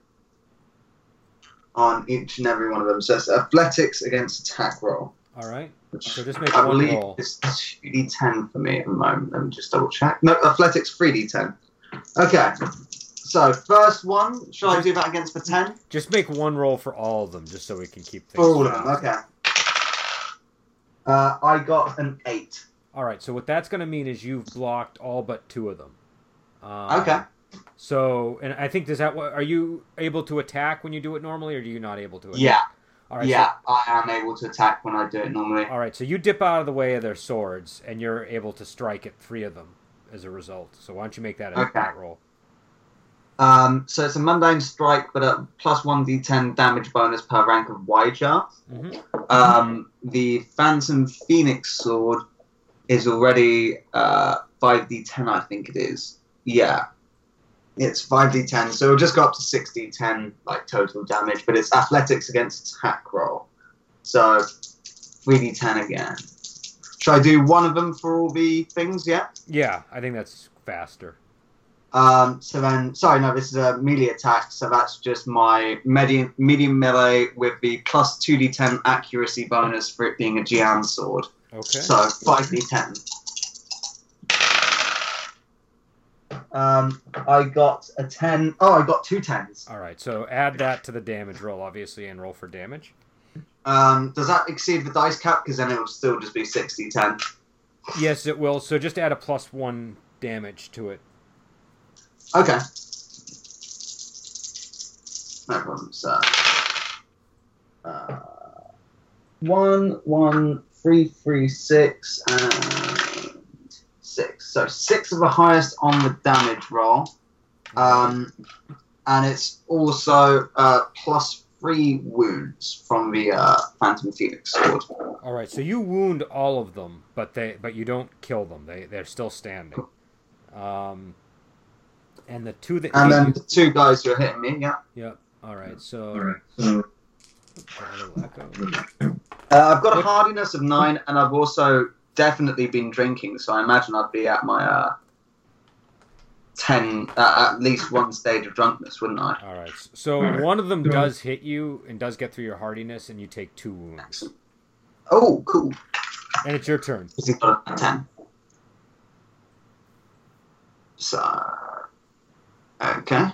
on each and every one of them. So it's athletics against attack roll. All right. So just make I one believe roll. it's 2d10 for me at the moment. Let me just double check. No, athletics 3d10. Okay. So first one, shall I do that against the 10? Just make one roll for all of them, just so we can keep things. For all of them, okay. Uh, I got an 8. All right. So what that's going to mean is you've blocked all but two of them. Um, Okay. So, and I think does that are you able to attack when you do it normally, or are you not able to? Attack? Yeah, All right. yeah, I am able to attack when I do it normally. All right. So you dip out of the way of their swords, and you're able to strike at three of them as a result. So why don't you make that a Okay. roll? Um, so it's a mundane strike, but a plus 1d10 damage bonus per rank of Wyjar. hmm Um, the Phantom Phoenix sword is already uh, 5d10, I think it is. Yeah. It's 5d10, so it'll just go up to 6d10, like total damage, but it's athletics against attack roll. So 3d10 again. Should I do one of them for all the things? Yeah. Yeah, I think that's faster. Um, so then, sorry, no, this is a melee attack, so that's just my medium, medium melee with the plus 2d10 accuracy bonus for it being a Jian sword. Okay. So 5d10. Um, I got a 10. Oh, I got two 10s. All right. So add that to the damage roll, obviously, and roll for damage. Um, does that exceed the dice cap? Because then it will still just be 60-10. Yes, it will. So just add a plus one damage to it. Okay. No problem, sir. Uh, one, one, three, three, six, and six. So six of the highest on the damage roll. Um, and it's also uh, plus three wounds from the uh, Phantom Phoenix sword. All right. So you wound all of them, but they but you don't kill them. They they're still standing. Um, and the two that And then you- the two guys who are hitting me, yeah. Yep. All right. So Mm. a. Uh, I've got a hardiness of nine, and I've also definitely been drinking, so I imagine I'd be at my uh, ten, uh, at least one stage of drunkenness, wouldn't I? All right. So one of them does hit you and does get through your hardiness, and you take two wounds. Oh, cool. And it's your turn. Because he got a ten. So, okay.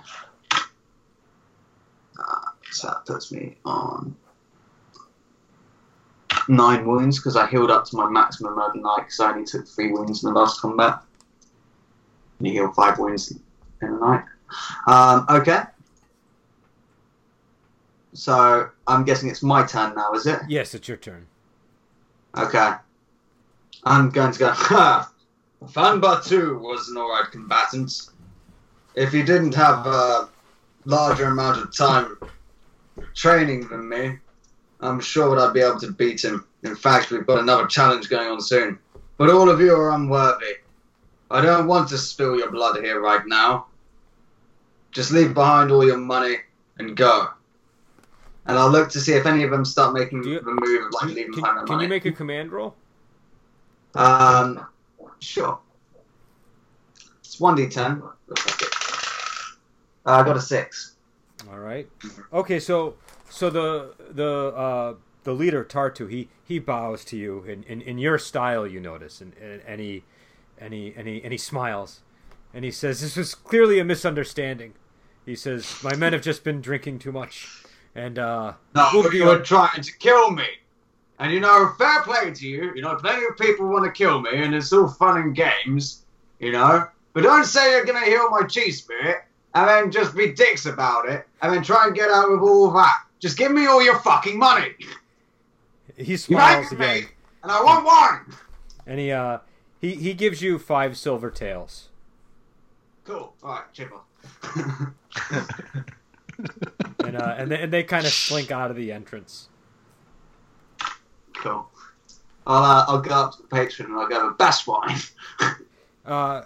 Uh, so that puts me on nine wounds because I healed up to my maximum overnight because I only took three wounds in the last combat. And You heal five wounds in a night. Um, okay. So I'm guessing it's my turn now, is it? Yes, it's your turn. Okay. I'm going to go, ha! Fan Batu was an alright combatant. If he didn't have a larger amount of time training than me, I'm sure that I'd be able to beat him. In fact, we've got another challenge going on soon. But all of you are unworthy. I don't want to spill your blood here right now. Just leave behind all your money and go. And I'll look to see if any of them start making you- the move of like Can, leaving can- behind their can money. you make a command roll? Um, sure. It's one d10. Looks like it. Uh, I got a six. All right. Okay, so so the the uh, the leader Tartu he he bows to you in, in, in your style you notice and, and and he and he and he and he smiles and he says this was clearly a misunderstanding. He says my men have just been drinking too much and uh No, We'll you were trying to kill me. And you know, fair play to you. You know, plenty of people want to kill me, and it's all fun and games. You know, but don't say you're gonna heal my chi spirit, and then just be dicks about it, and then try and get out with all that. Just give me all your fucking money. he smiles like me, again and I want one. and he uh he he gives you five silver tails. Cool. All right, chipper. And uh and they, and they kind of slink out of the entrance. cool. I'll uh, I'll go up to the patron and I'll go best wine. Uh,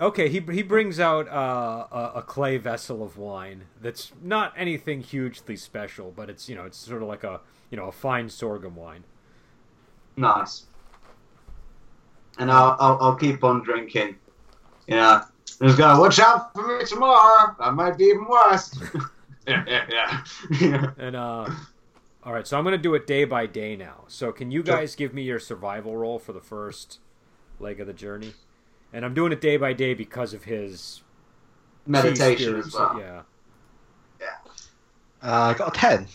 okay, he he brings out uh, a, a clay vessel of wine that's not anything hugely special, but it's you know it's sort of like a you know a fine sorghum wine. Nice. And I'll, I'll, I'll keep on drinking. Yeah. Just gonna watch out for me tomorrow. I might be even worse. yeah, yeah, yeah. yeah. And uh, all right, so I'm gonna do it day by day now. So can you Sure. guys give me your survival roll for the first leg of the journey? And I'm doing it day by day because of his Meditation sea as well. Yeah. Uh, I got a 10.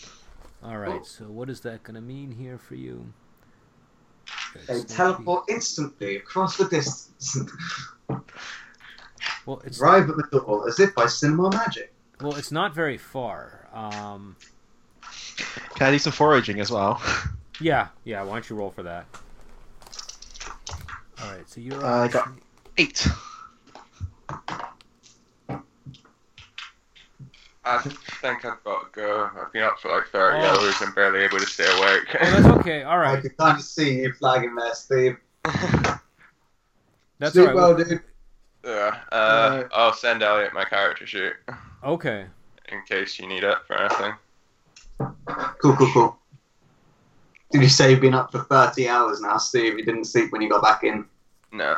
All right. So what is that gonna mean here for you? They teleport instantly across the distance. Well, it's Arrive at the door as if by cinema magic. well, it's not very far. Um, Can I do some foraging as well? Yeah, yeah. Why don't you roll for that? All right, so you're. Uh, I got 8. I think I've got to go. I've been up for like 30 Oh. hours and barely able to stay awake. Oh, that's okay. All I can kind of see you flagging there, Steve. that's Sleep all right. well, dude. yeah, uh, Alright. I'll send Elliot my character sheet Okay. in case you need it for anything. Cool, cool, cool. Did you say you've been up for 30 hours now, Steve? You didn't sleep when you got back in? No.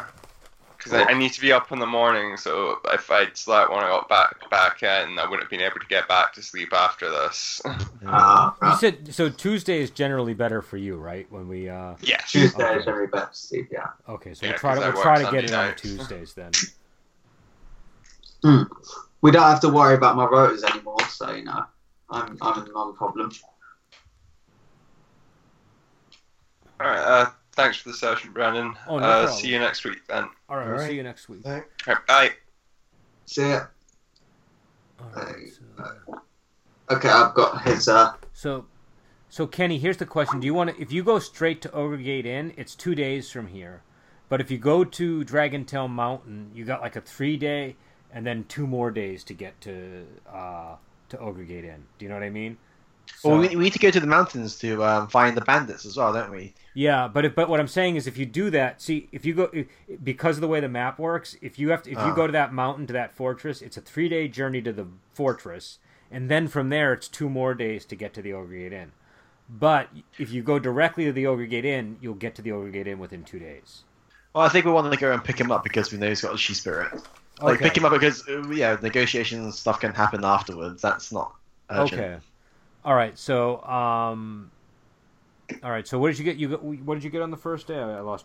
Because I, I need to be up in the morning, so if I'd slept when I got back back in, I wouldn't have been able to get back to sleep after this. Ah, You said so. Tuesday is generally better for you, right? When we. uh yeah. Tuesday Okay. is very best, Steve, yeah. Okay, so Yeah, we'll try to I we'll try to get it Sunday on nights. Tuesdays then. We don't have to worry about my rotas anymore, so, you know, I'm, I'm a non-problem. Alright, uh, thanks for the session, Brandon. Oh, no uh, problem. see you next week then. All right, we'll Alright. see you next week. Alright, bye. See ya. All right. So, Okay, I've got his, uh, so, so Kenny, here's the question: Do you want to? If you go straight to Ogre Gate Inn, it's two days from here. But if you go to Dragon Tail Mountain, you got like a three day, and then two more days to get to uh to Ogre Gate Inn. Do you know what I mean? So- Well, we, we need to go to the mountains to um, find the bandits as well, don't we? Yeah, but if, but what I'm saying is, if you do that, see, if you go because of the way the map works, if you have to, if you Ah. go to that mountain to that fortress, it's a three day journey to the fortress, and then from there it's two more days to get to the Ogre Gate Inn. But if you go directly to the Ogre Gate Inn, you'll get to the Ogre Gate Inn within two days. Well, I think we want to go and pick him up because we know he's got a chi spirit. Like Okay. pick him up because uh, yeah, negotiations stuff can happen afterwards. That's not urgent. Okay. All right. So, um, all right. So, what did you get? You got, what did you get on the first day? I lost.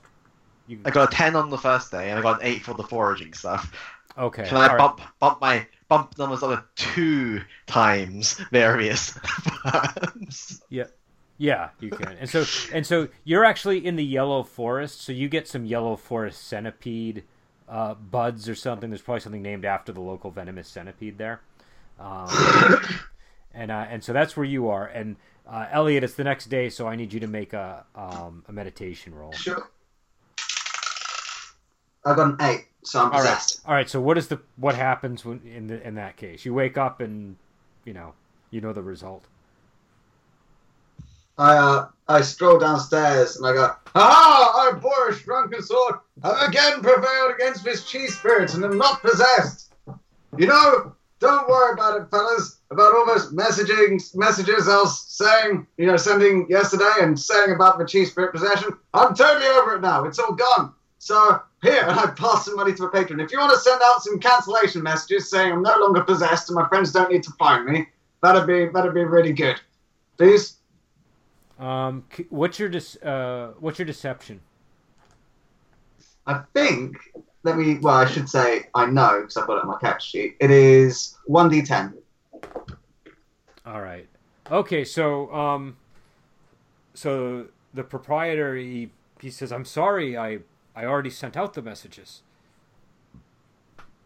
You, I got a ten on the first day, and I got an eight for the foraging stuff. okay. Can I right. bump bump my bump numbers up two times various firms? Yeah, you can. And so, and so, you're actually in the yellow forest. So you get some yellow forest centipede uh, buds or something. There's probably something named after the local venomous centipede there. Um, and uh, and so that's where you are. And uh, Elliot, it's the next day, so I need you to make a um, a meditation roll. Sure. I got an eight, so I'm All right. possessed. All right. So what is the what happens when in the in that case? You wake up and you know you know the result. I uh, I stroll downstairs and I go, Ah, our Boris drunken sword have again prevailed against this chi spirits and am not possessed. You know, don't worry about it, fellas. About all those messaging messages I was saying, you know, sending yesterday and saying about the chi spirit possession. I'm totally over it now. It's all gone. So here, and I pass some money to a patron. If you want to send out some cancellation messages saying I'm no longer possessed and my friends don't need to find me, that'd be that'd be really good. Please. Um, what's your dis- uh, what's your deception? I think. Let me. Well, I should say I know because I've got it on my catch sheet. It is one d10. All right. Okay. So um, so the proprietor he he says I'm sorry I I already sent out the messages.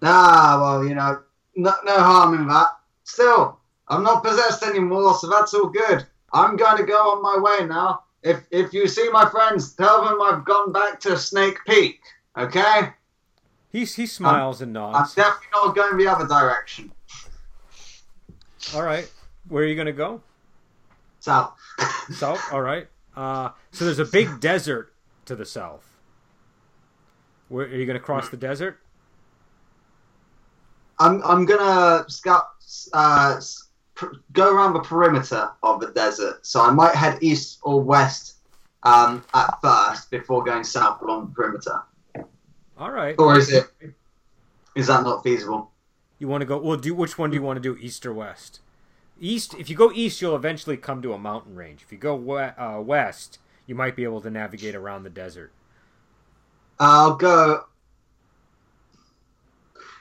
Ah, well, you know, no, no harm in that. Still, I'm not possessed anymore, so that's all good. I'm going to go on my way now. If if you see my friends, tell them I've gone back to Snake Peak. Okay? He he smiles and nods. I'm definitely not going the other direction. All right. Where are you gonna go? South. South. All right. Uh, so there's a big desert to the south. Where are you gonna cross the desert? I'm I'm gonna scout, uh, pr- go around the perimeter of the desert. So I might head east or west um, at first before going south along the perimeter. All right. Or is it? Is that not feasible? You want to go? Well, do which one do you want to do? East or west? East. If you go east, you'll eventually come to a mountain range. If you go uh, west, you might be able to navigate around the desert. I'll go.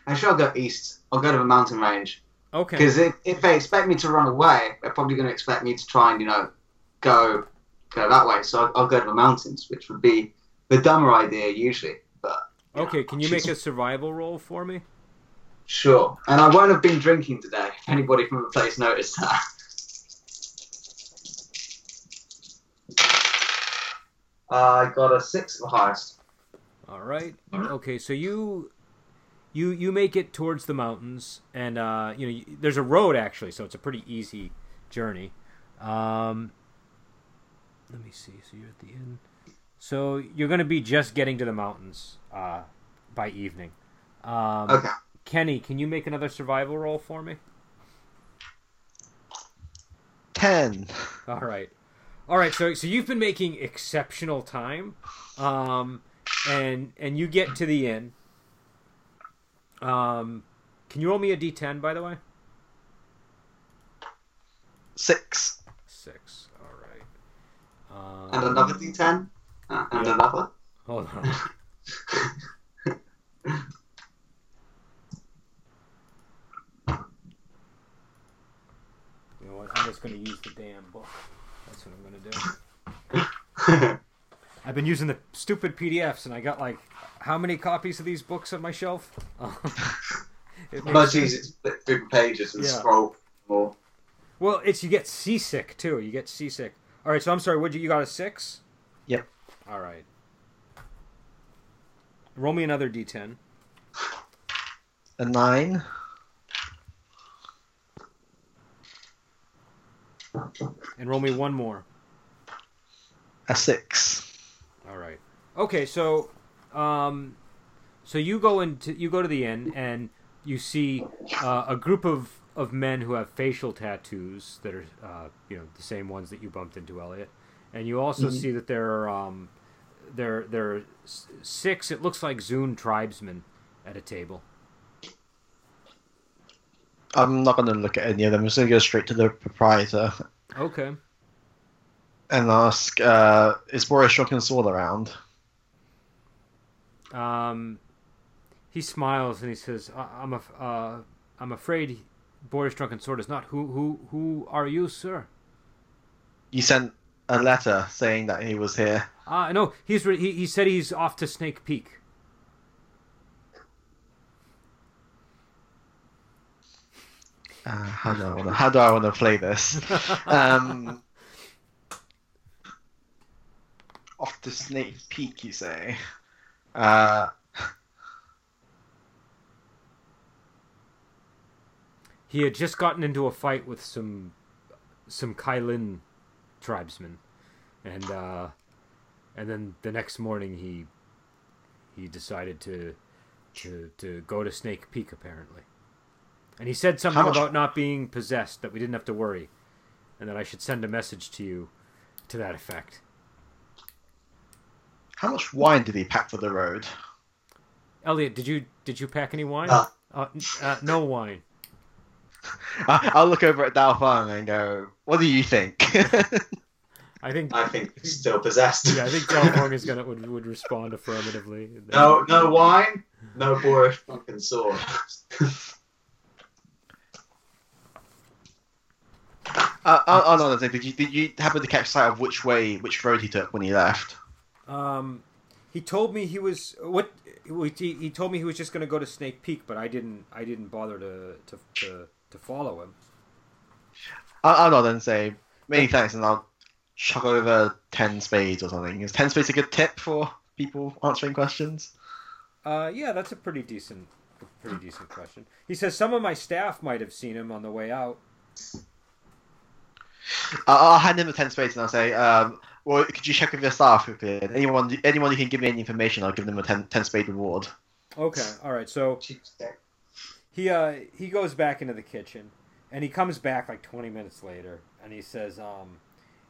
Actually, I'll go east. I'll go to the mountain range Okay. because if, if they expect me to run away, they're probably going to expect me to try and you know go go that way. So I'll, I'll go to the mountains, which would be the dumber idea usually. But Okay. Can you make a survival roll for me? Sure. And I won't have been drinking today, if anybody from the place noticed that. I got a six of the highest. All right. Okay, so you you you make it towards the mountains, and uh, you know you, there's a road actually, so it's a pretty easy journey. Um, let me see. So you're at the end. So you're going to be just getting to the mountains uh, by evening. Um, Okay. Kenny, can you make another survival roll for me? Ten. All right, all right. So so you've been making exceptional time, um, and and you get to the inn. Um, can you roll me a d10 by the way? Six. Six. All right. Um, And another d10. Uh, and Yeah. another. Hold on. You know what? I'm just going to use the damn book. That's what I'm going to do. I've been using the stupid PDFs, and I got like how many copies of these books on my shelf? It makes Much easier to flip through pages and Yeah. scroll more. Well, it's you get seasick too. You get seasick. All right, so I'm sorry. Would you you got a six? Yep. All right. Roll me another d10. A nine. And roll me one more. A six. All right. Okay, so um so you go into you go to the inn and you see uh, a group of of men who have facial tattoos that are uh, you know the same ones that you bumped into Elliot. And you also Mhm. see that there are um there there are six it looks like Zune tribesmen at a table. I'm not going to look at any of them. I'm just going to go straight to the proprietor Okay. and ask, uh, is Boris Drunken Sword around? Um, he smiles and he says, I- "I'm af- uh, I'm afraid Boris Drunken Sword is not. Who who who are you, sir?" You sent a letter saying that he was here. Uh no, he's re- he he said he's off to Snake Peak. Uh, how do I want to? How do I want to play this? Um, off the Snake Peak, you say? Uh, He had just gotten into a fight with some some Kailin tribesmen, and uh, and then the next morning he he decided to to to go to Snake Peak apparently, and he said something much- about not being possessed that we didn't have to worry, and that I should send a message to you to that effect. how much wine did he pack for the road? Elliot, did you did you pack any wine? Uh. uh, uh, no wine. I- I'll look over at Dao Fang and go, "What do you think?" I think I think he's still possessed. yeah, I think Dao Fang is gonna would, would respond affirmatively. no, no wine, no Boris fucking sword. uh, oh, oh, no, did you did you happen to catch sight of which way, which road he took when he left? Um, he told me he was what he, he told me he was just going to go to Snake Peak, but I didn't I didn't bother to to to, to follow him. I'll, I'll nod and say many thanks, and I'll chuck over ten spades or something. Is ten spades a good tip for people answering questions? Uh, yeah, that's a pretty decent pretty decent question. He says some of my staff might have seen him on the way out. I'll, I'll hand him the ten spades and I'll say, um, "Well, could you check with your staff if anyone anyone who can give me any information? I'll give them a 10, 10 spade reward." Okay, all right. So he uh he goes back into the kitchen and he comes back like 20 minutes later and he says um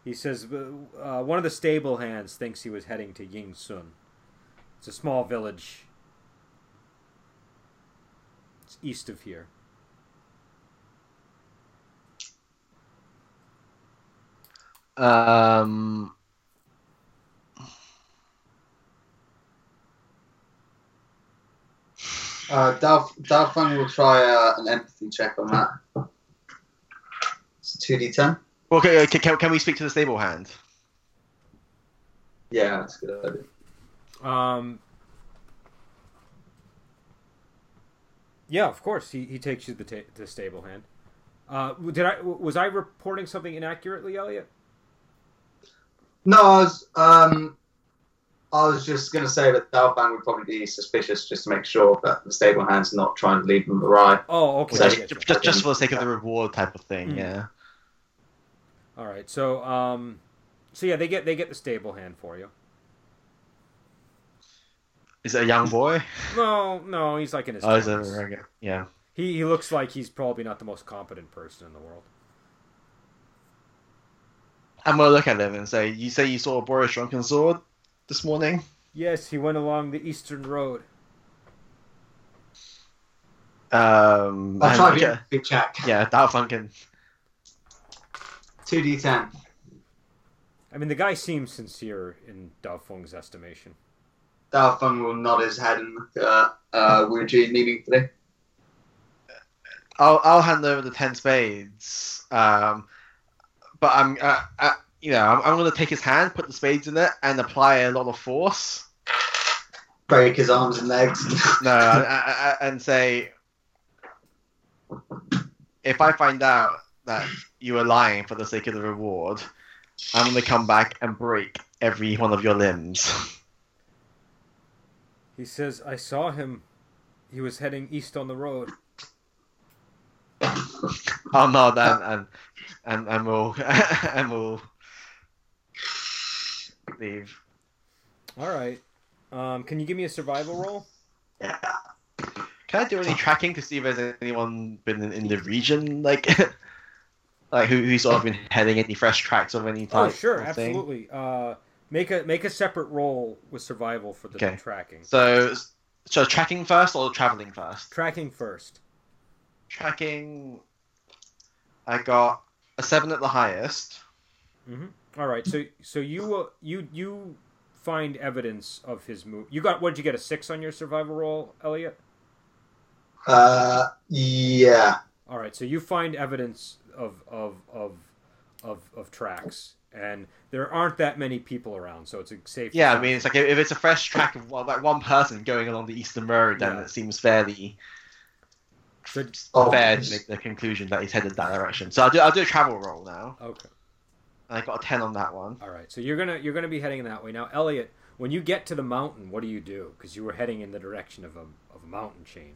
he says uh, one of the stable hands thinks he was heading to Ying Sun. It's a small village. It's east of here. Um, Uh, Dalf, Dao Fang will try uh, an empathy check on that. It's 2d10. okay, okay, can, can we speak to the stable hand? Yeah, that's a good idea. Um Yeah, of course. He, he takes you to the, ta- the stable hand. Uh, did I was I reporting something inaccurately, Elliot? No, I was, um, I was just going to say that Dao Fang would probably be suspicious just to make sure that the stable hand's not trying to lead them awry. Oh, okay. So just, just, just for the sake of the reward type of thing, Hmm. yeah. All right. So um, so yeah, they get they get the stable hand for you. Is it a young boy? No, no, he's like in his. Oh, is it? okay, Yeah. He he looks like he's probably not the most competent person in the world. I'm gonna look at him and say, "You say you saw a Boris Drunken Sword this morning?" Yes, he went along the eastern road. Um, I'll and- try okay, big check. yeah, Dao Fang can 2d10. I mean, the guy seems sincere in Dao Feng's estimation. Dao Fang will nod his head and look at uh, Wu Ji meaningfully. I'll I'll hand over the ten spades. Um, but I'm uh, uh, you know I'm, I'm gonna take his hand, put the spades in it, and apply a lot of force. Break his arms and legs. No, I, I, I, and say, if I find out that you were lying for the sake of the reward, I'm gonna come back and break every one of your limbs. He says, "I saw him. He was heading east on the road." oh no, then and and and we'll and we'll leave. All right. Um, can you give me a survival roll? yeah. Can I do any tracking to see if there's anyone been in, in the region, like, like who who's sort of been heading any fresh tracks of any type? Oh, type? sure, of thing? absolutely. Uh, make a make a separate roll with survival for the Okay. tracking. So, so tracking first or traveling first? Tracking first. Tracking. I got a seven at the highest. hmm All right. So so you uh, you you find evidence of his move. You got what did you get a six on your survival roll, Elliot? Uh, yeah. All right. So you find evidence of of of of, of tracks, and there aren't that many people around, so it's a safe. Yeah, I mean, it's like if it's a fresh track of well, like one person going along the eastern road, then Yeah. it seems fairly So, Oh, fair to make the conclusion that he's headed that direction. So I'll do I'll do a travel roll now. okay. And I got a ten on that one. All right. So you're gonna you're gonna be heading that way now, Elliot. When you get to the mountain, what do you do? Because you were heading in the direction of a of a mountain chain.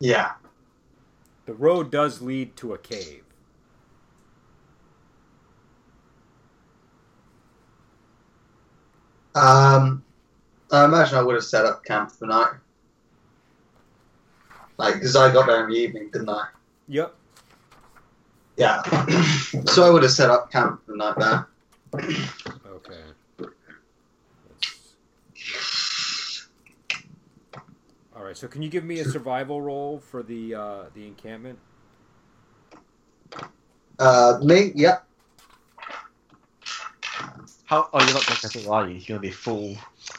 Yeah. The road does lead to a cave. Um, I imagine I would have set up camp for the night. Like, because I got there in the evening, didn't I? Yep. Yeah. so I would have set up camp for the night there. Okay. All right. So can you give me a survival roll for the uh, the encampment? Uh, me, yep. How? Oh, you're not going to are you? You're going to be full.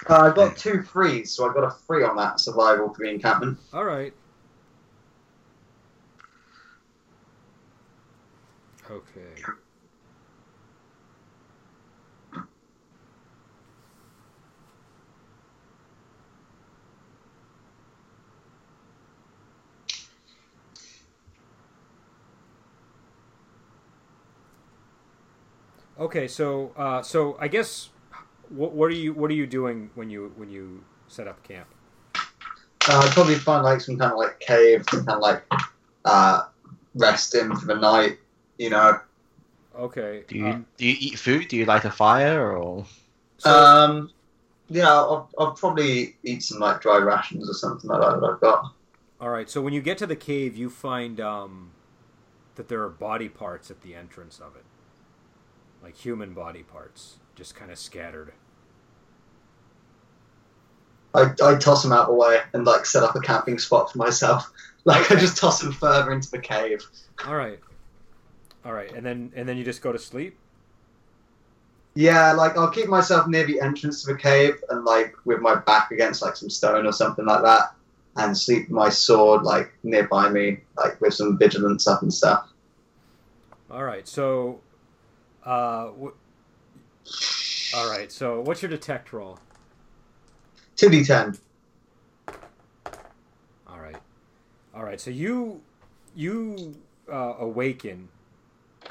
Uh, I got two threes, so I got a three on that survival for the encampment. All right. Okay. Okay, so uh, so I guess what, what are you what are you doing when you when you set up camp? Uh, I'd probably find like some kind of like cave to kind of like uh, rest in for the night. You know. Okay. Do you uh, do you eat food? Do you light a fire or? so- um, yeah, I'll, I'll probably eat some like dry rations or something like that that I've got. All right. So when you get to the cave, you find um, that there are body parts at the entrance of it, like human body parts, just kind of scattered. I, I toss them out the way and like set up a camping spot for myself. Like I just toss them further into the cave. All right. All right, and then and then you just go to sleep. Yeah, like I'll keep myself near the entrance to the cave and like with my back against like some stone or something like that, and sleep my sword like nearby me, like with some vigilance up and stuff. All right. So, uh, w- all right. So what's your detect roll? Two D ten. All right. All right. So you you uh, awaken,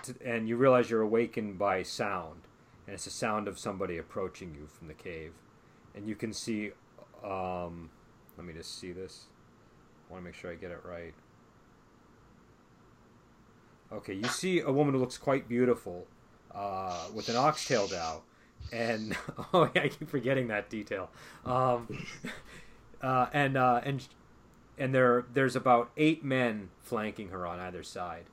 to, and you realize you're awakened by sound, and it's the sound of somebody approaching you from the cave, and you can see. Um, let me just see this. I want to make sure I get it right. Okay, you see a woman who looks quite beautiful, uh, with an oxtail dao, and oh yeah, I keep forgetting that detail. Um, uh, and uh, and and there there's about eight men flanking her on either side.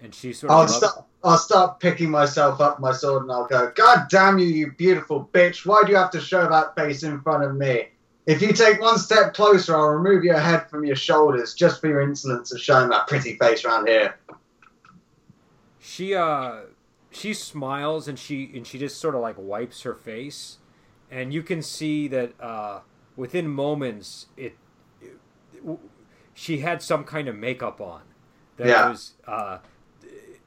And she sort of I'll start. I'll start picking myself up my sword and I'll go. God damn you, you beautiful bitch! Why do you have to show that face in front of me? If you take one step closer, I'll remove your head from your shoulders just for your insolence of showing that pretty face around here. She uh she smiles and she and she just sort of like wipes her face and you can see that uh within moments it, it- w- she had some kind of makeup on that Yeah. was uh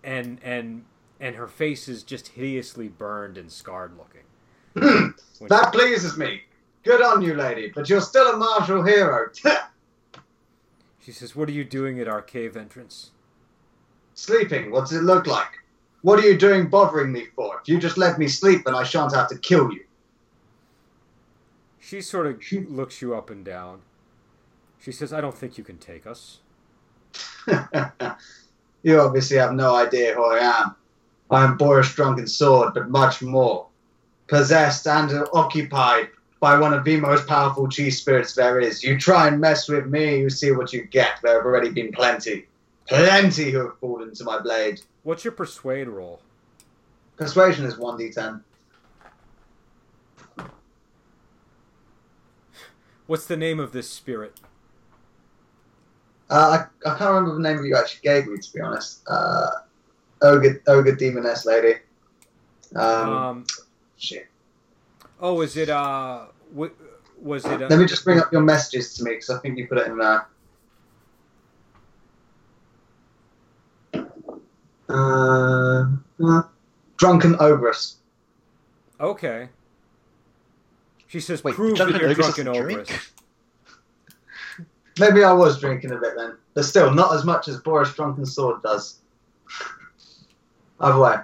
and and and her face is just hideously burned and scarred looking When that pleases me. Good on you, lady, but you're still a martial hero. she says what are you doing at our cave entrance Sleeping, what does it look like? What are you doing bothering me for? If you just let me sleep, then I shan't have to kill you. she sort of looks you up and down she says i don't think you can take us you obviously have no idea who I am. I am Boris Drunken Sword, but much more. Possessed and occupied by one of the most powerful chi spirits there is. You try and mess with me, you see what you get. There have already been plenty. Plenty who have fallen to my blade. what's your persuade roll Persuasion is 1d10. what's the name of this spirit? Uh, I, I can't remember the name you actually gave me, to be honest. Uh, ogre, ogre demoness lady. Um, Um, shit. oh, is it uh, w- was it? Uh, Let me just bring up your messages to me because I think you put it in there. Uh, uh, drunken ogress. Okay. She says, Wait, "Prove drunken that you're ogress drunken ogress." Maybe I was drinking a bit then, but still not as much as Boris Drunken Sword does. Either way.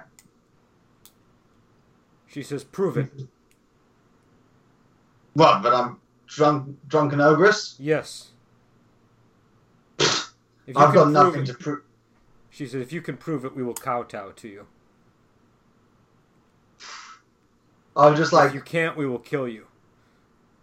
She says, "Prove it." What? But I'm drunk, drunken ogress. Yes. I've got nothing it- to prove. She says, "If you can prove it, we will kowtow to you. I'll just if like you can't, we will kill you."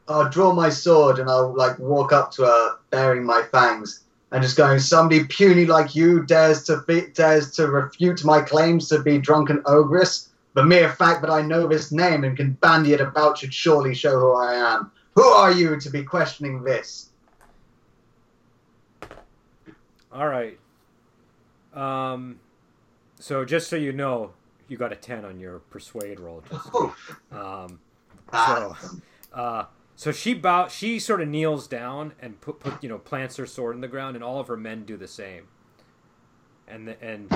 I'll draw my sword and I'll like walk up to her, baring my fangs, and just going, "Somebody puny like you dares to be, dares to refute my claims to be drunken ogress. The mere fact that I know this name and can bandy it about should surely show who I am. Who are you to be questioning this?" All right. Um, so just so you know, you got a ten on your persuade roll. Um, Ah, So, uh, so she bow. She sort of kneels down and put, put you know plants her sword in the ground, and all of her men do the same. And the, and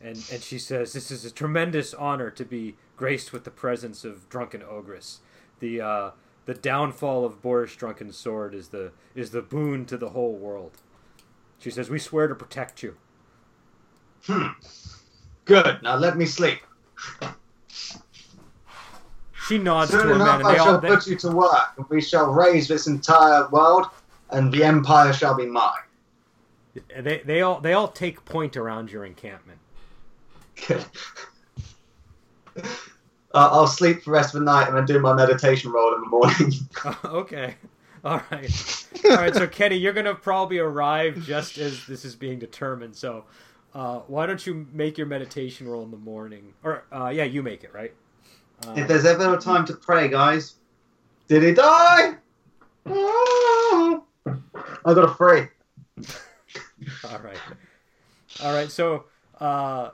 and and she says, "This is a tremendous honor to be graced with the presence of drunken ogress. The uh, the downfall of Boris Drunken Sword is the is the boon to the whole world." She says, "We swear to protect you." Hmm. Good. Now let me sleep. She nods to Soon her men, enough, and I they shall all they, put you to work, and we shall raise this entire world, and the empire shall be mine. they they all they all take point around your encampment. Good. uh, I'll sleep for the rest of the night and then do my meditation roll in the morning. okay. All right. All right. So Kenny, you're gonna probably arrive just as this is being determined. So, uh, why don't you make your meditation roll in the morning? Or uh, yeah, you make it right. Uh, if there's ever a time to pray, guys, did he die? I got a free. all right. All right. So. Uh,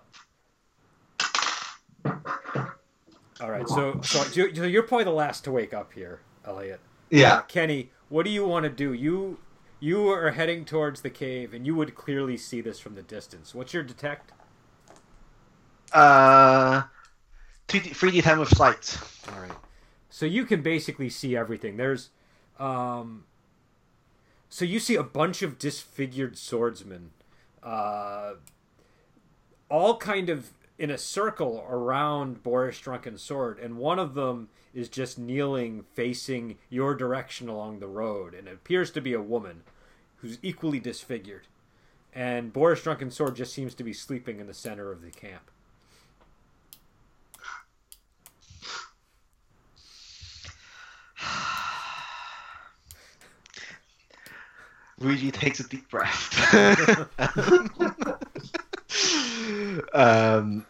all right. So so you- so you're probably the last to wake up here, Elliot. Uh, Yeah. Kenny, what do you want to do? You you are heading towards the cave, and you would clearly see this from the distance. What's your detect? Uh, 2D, 3D time of sight. All right. So you can basically see everything. There's, um, so you see a bunch of disfigured swordsmen, uh, all kind of in a circle around Boris Drunken Sword, and one of them is just kneeling, facing your direction along the road, and it appears to be a woman who's equally disfigured. And Boris Drunken Sword just seems to be sleeping in the center of the camp. Luigi takes a deep breath. um,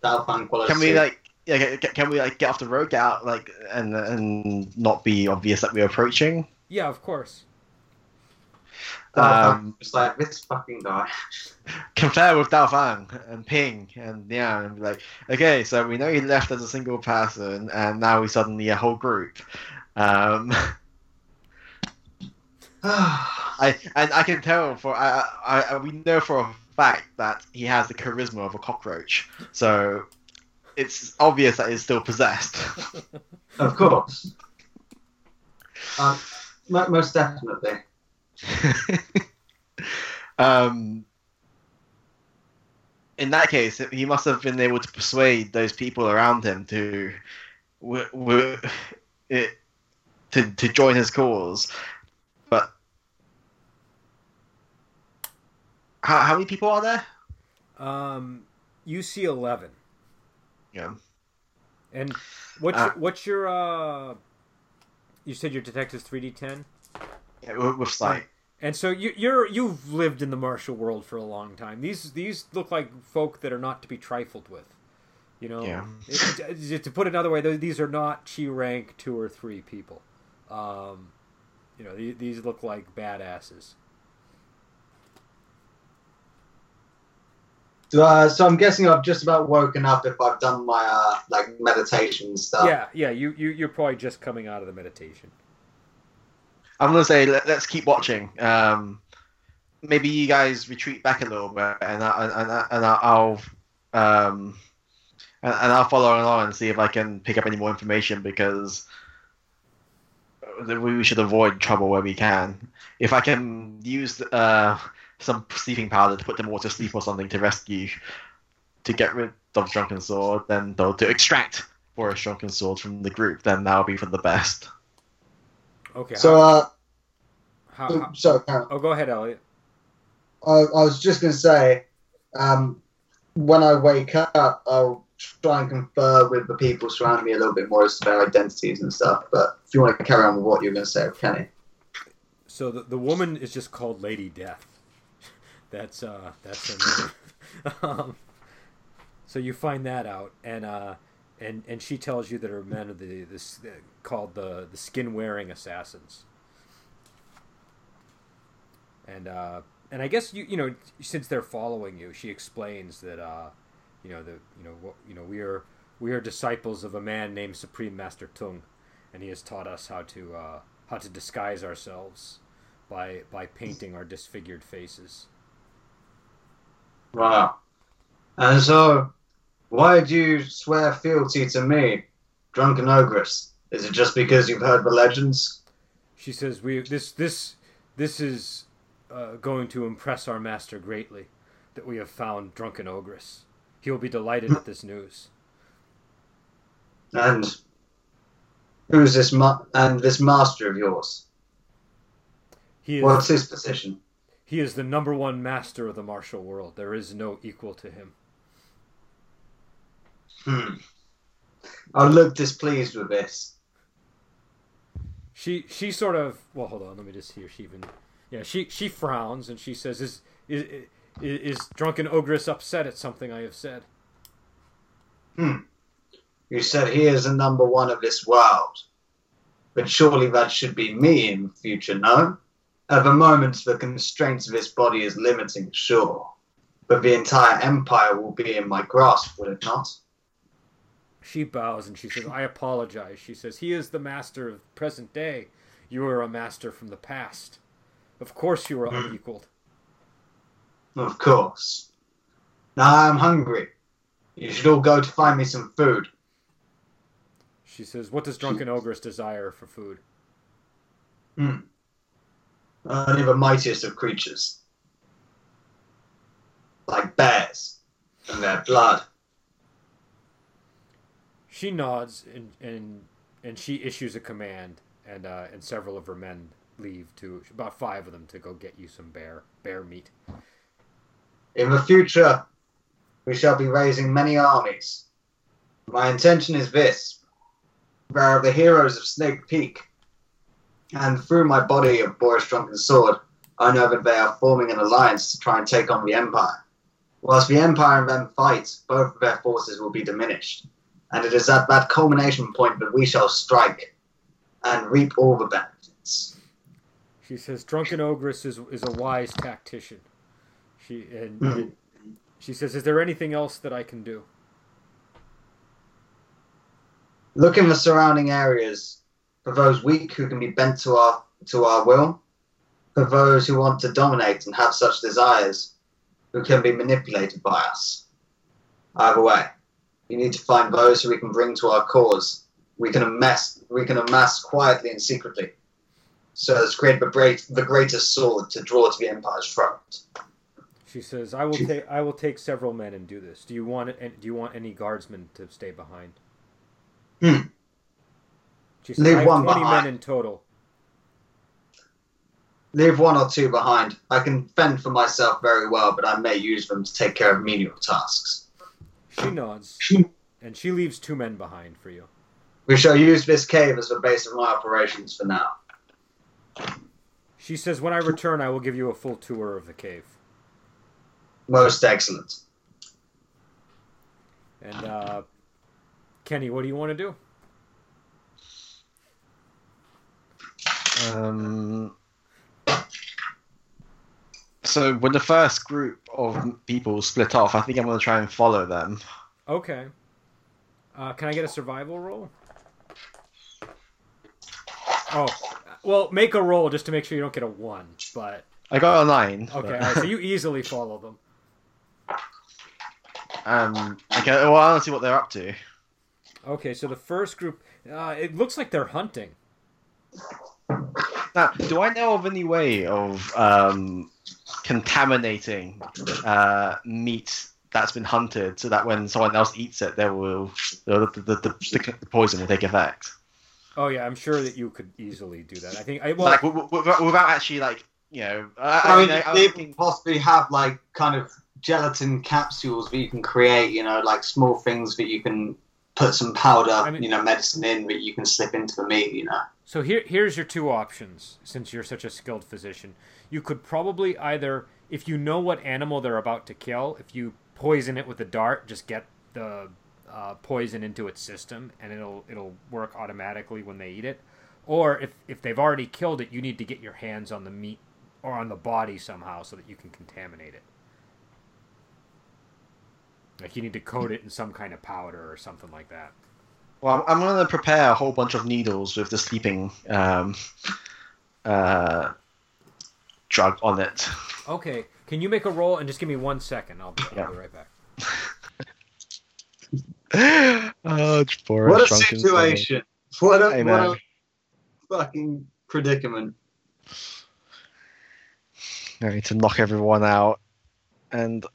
That'll find quality. can we like, yeah, can we like get off the road, get out, like, and and not be obvious that we're approaching? Yeah, of course. Um, It's like this fucking guy. compare with Dao Fang and Peng and yeah, and be like, okay, so we know he left as a single person, and now he's suddenly a whole group. Um, I and I can tell for I, I, I we know for a fact that he has the charisma of a cockroach, so it's obvious that he's still possessed. of course. Uh, most definitely. um, in that case, he must have been able to persuade those people around him to w- w- it, to to join his cause. But how how many people are there? Um, you see eleven, Yeah. and what's Uh, your, what's your uh? You said your detective's three D ten, Yeah, with, with sight. and so you, you're you've lived in the martial world for a long time. These these look like folk that are not to be trifled with. You know, Yeah. It- it- to put it another way, these are not chi rank two or three people. Um, You know, these, these look like badasses. Uh, so I'm guessing I've just about woken up if I've done my uh, like meditation stuff. Yeah, yeah. You, you you're probably just coming out of the meditation. I'm gonna say let, us keep watching. Um, maybe you guys retreat back a little bit, and I, and, I, and I'll um, and, and I'll follow along and see if I can pick up any more information because we should avoid trouble where we can. If I can use uh, some sleeping powder to put them all to sleep or something to rescue, to get rid of the Drunken Sword, then they'll to extract Boris Drunken Sword from the group, then that'll be for the best. Okay. So, uh, how, so, how, so uh, oh, go ahead, Elliot. I, I was just going to say, um, when I wake up, I'll try and confer with the people surrounding me a little bit more as to their identities and stuff. But if you want to carry on with what you're going to say, Kenny. So the, the woman is just called Lady Death. That's uh that's her name. um, so you find that out, and uh, and and she tells you that her men are the this uh, called the the skin wearing assassins. And uh, and I guess you you know since they're following you, she explains that uh, you know the you know what you know we are we are disciples of a man named Supreme Master Tung, and he has taught us how to uh, how to disguise ourselves by by painting our disfigured faces. Wow. And so, why do you swear fealty to me, drunken ogress? Is it just because you've heard the legends? She says, "We this this this is uh, going to impress our master greatly that we have found drunken ogress. He will be delighted at this news." And who's this ma- and this master of yours? He is, What's his position? He is the number one master of the martial world. There is no equal to him. Hmm. I look displeased with this. She she sort of well, hold on, let me just hear. She even yeah she she frowns and she says, "Is is is, is drunken ogress upset at something I have said?" Hmm. You said he is the number one of this world. But surely that should be me in the future, no? At the moment, the constraints of his body is limiting, sure. But the entire empire will be in my grasp, will it not? She bows and she says, I apologize. She says, He is the master of present day. You are a master from the past. Of course you are Hmm. unequaled. Of course. Now I am hungry. You should all go to find me some food. She says, What does Drunken Ogress desire for food? Hmm. Only the mightiest of creatures. Like bears. And their blood. She nods and and, and she issues a command, and uh, and several of her men leave to about five of them to go get you some bear bear meat. In the future, we shall be raising many armies. My intention is this. There are the heroes of Snake Peak, and through my body of Boris Drunken Sword, I know that they are forming an alliance to try and take on the Empire. Whilst the Empire and them fight, both of their forces will be diminished, and it is at that culmination point that we shall strike and reap all the benefits. She says, "Drunken Ogress is is a wise tactician." She and, Mhm. and she says, "Is there anything else that I can do?" Look in the surrounding areas for those weak who can be bent to our to our will, for those who want to dominate and have such desires, who can be manipulated by us. Either way, we need to find those who we can bring to our cause. We can amass we can amass quietly and secretly, so as to create the great the greatest sword to draw to the empire's front. She says, "I will take I will take several men and do this. Do you want it? Do you want any guardsmen to stay behind?" Hmm. Leave "I have one twenty behind. men in total." Leave one or two behind. I can fend for myself very well, but I may use them to take care of menial tasks. She nods, and she leaves two men behind for you. We shall use this cave as the base of my operations for now. She says, "When I return, I will give you a full tour of the cave." Most excellent. And uh, Kenny, what do you want to do? Um, so when the first group of people split off, I think I'm going to try and follow them. Okay. Uh, can I get a survival roll? Oh, well, make a roll just to make sure you don't get a one. But I got a nine. okay, but- right, so you easily follow them. Um, okay, well, I don't see what they're up to. Okay, so the first group, uh, it looks like they're hunting. Now, do I know of any way of um, contaminating uh, meat that's been hunted so that when someone else eats it, there will the, the, the, the, the poison will take effect? Oh yeah, I'm sure that you could easily do that. I think I well, like w- w- without, without actually like you know. I, I mean, I, I, they thinking- possibly have like kind of gelatin capsules that you can create. You know, like small things that you can put some powder, I mean- you know, medicine in that you can slip into the meat. You know. So here, here's your two options. Since you're such a skilled physician, you could probably either, if you know what animal they're about to kill, if you poison it with a dart, just get the uh, poison into its system, and it'll it'll work automatically when they eat it. Or if if they've already killed it, you need to get your hands on the meat or on the body somehow so that you can contaminate it. Like you need to coat it in some kind of powder or something like that. Well, I'm going to prepare a whole bunch of needles with the sleeping um, uh, drug on it. Okay, can you make a roll and just give me one second? I'll be, I'll Yeah. be right back. oh, Boris What a drunken situation! What a, Hey, what a fucking predicament. I need to knock everyone out, and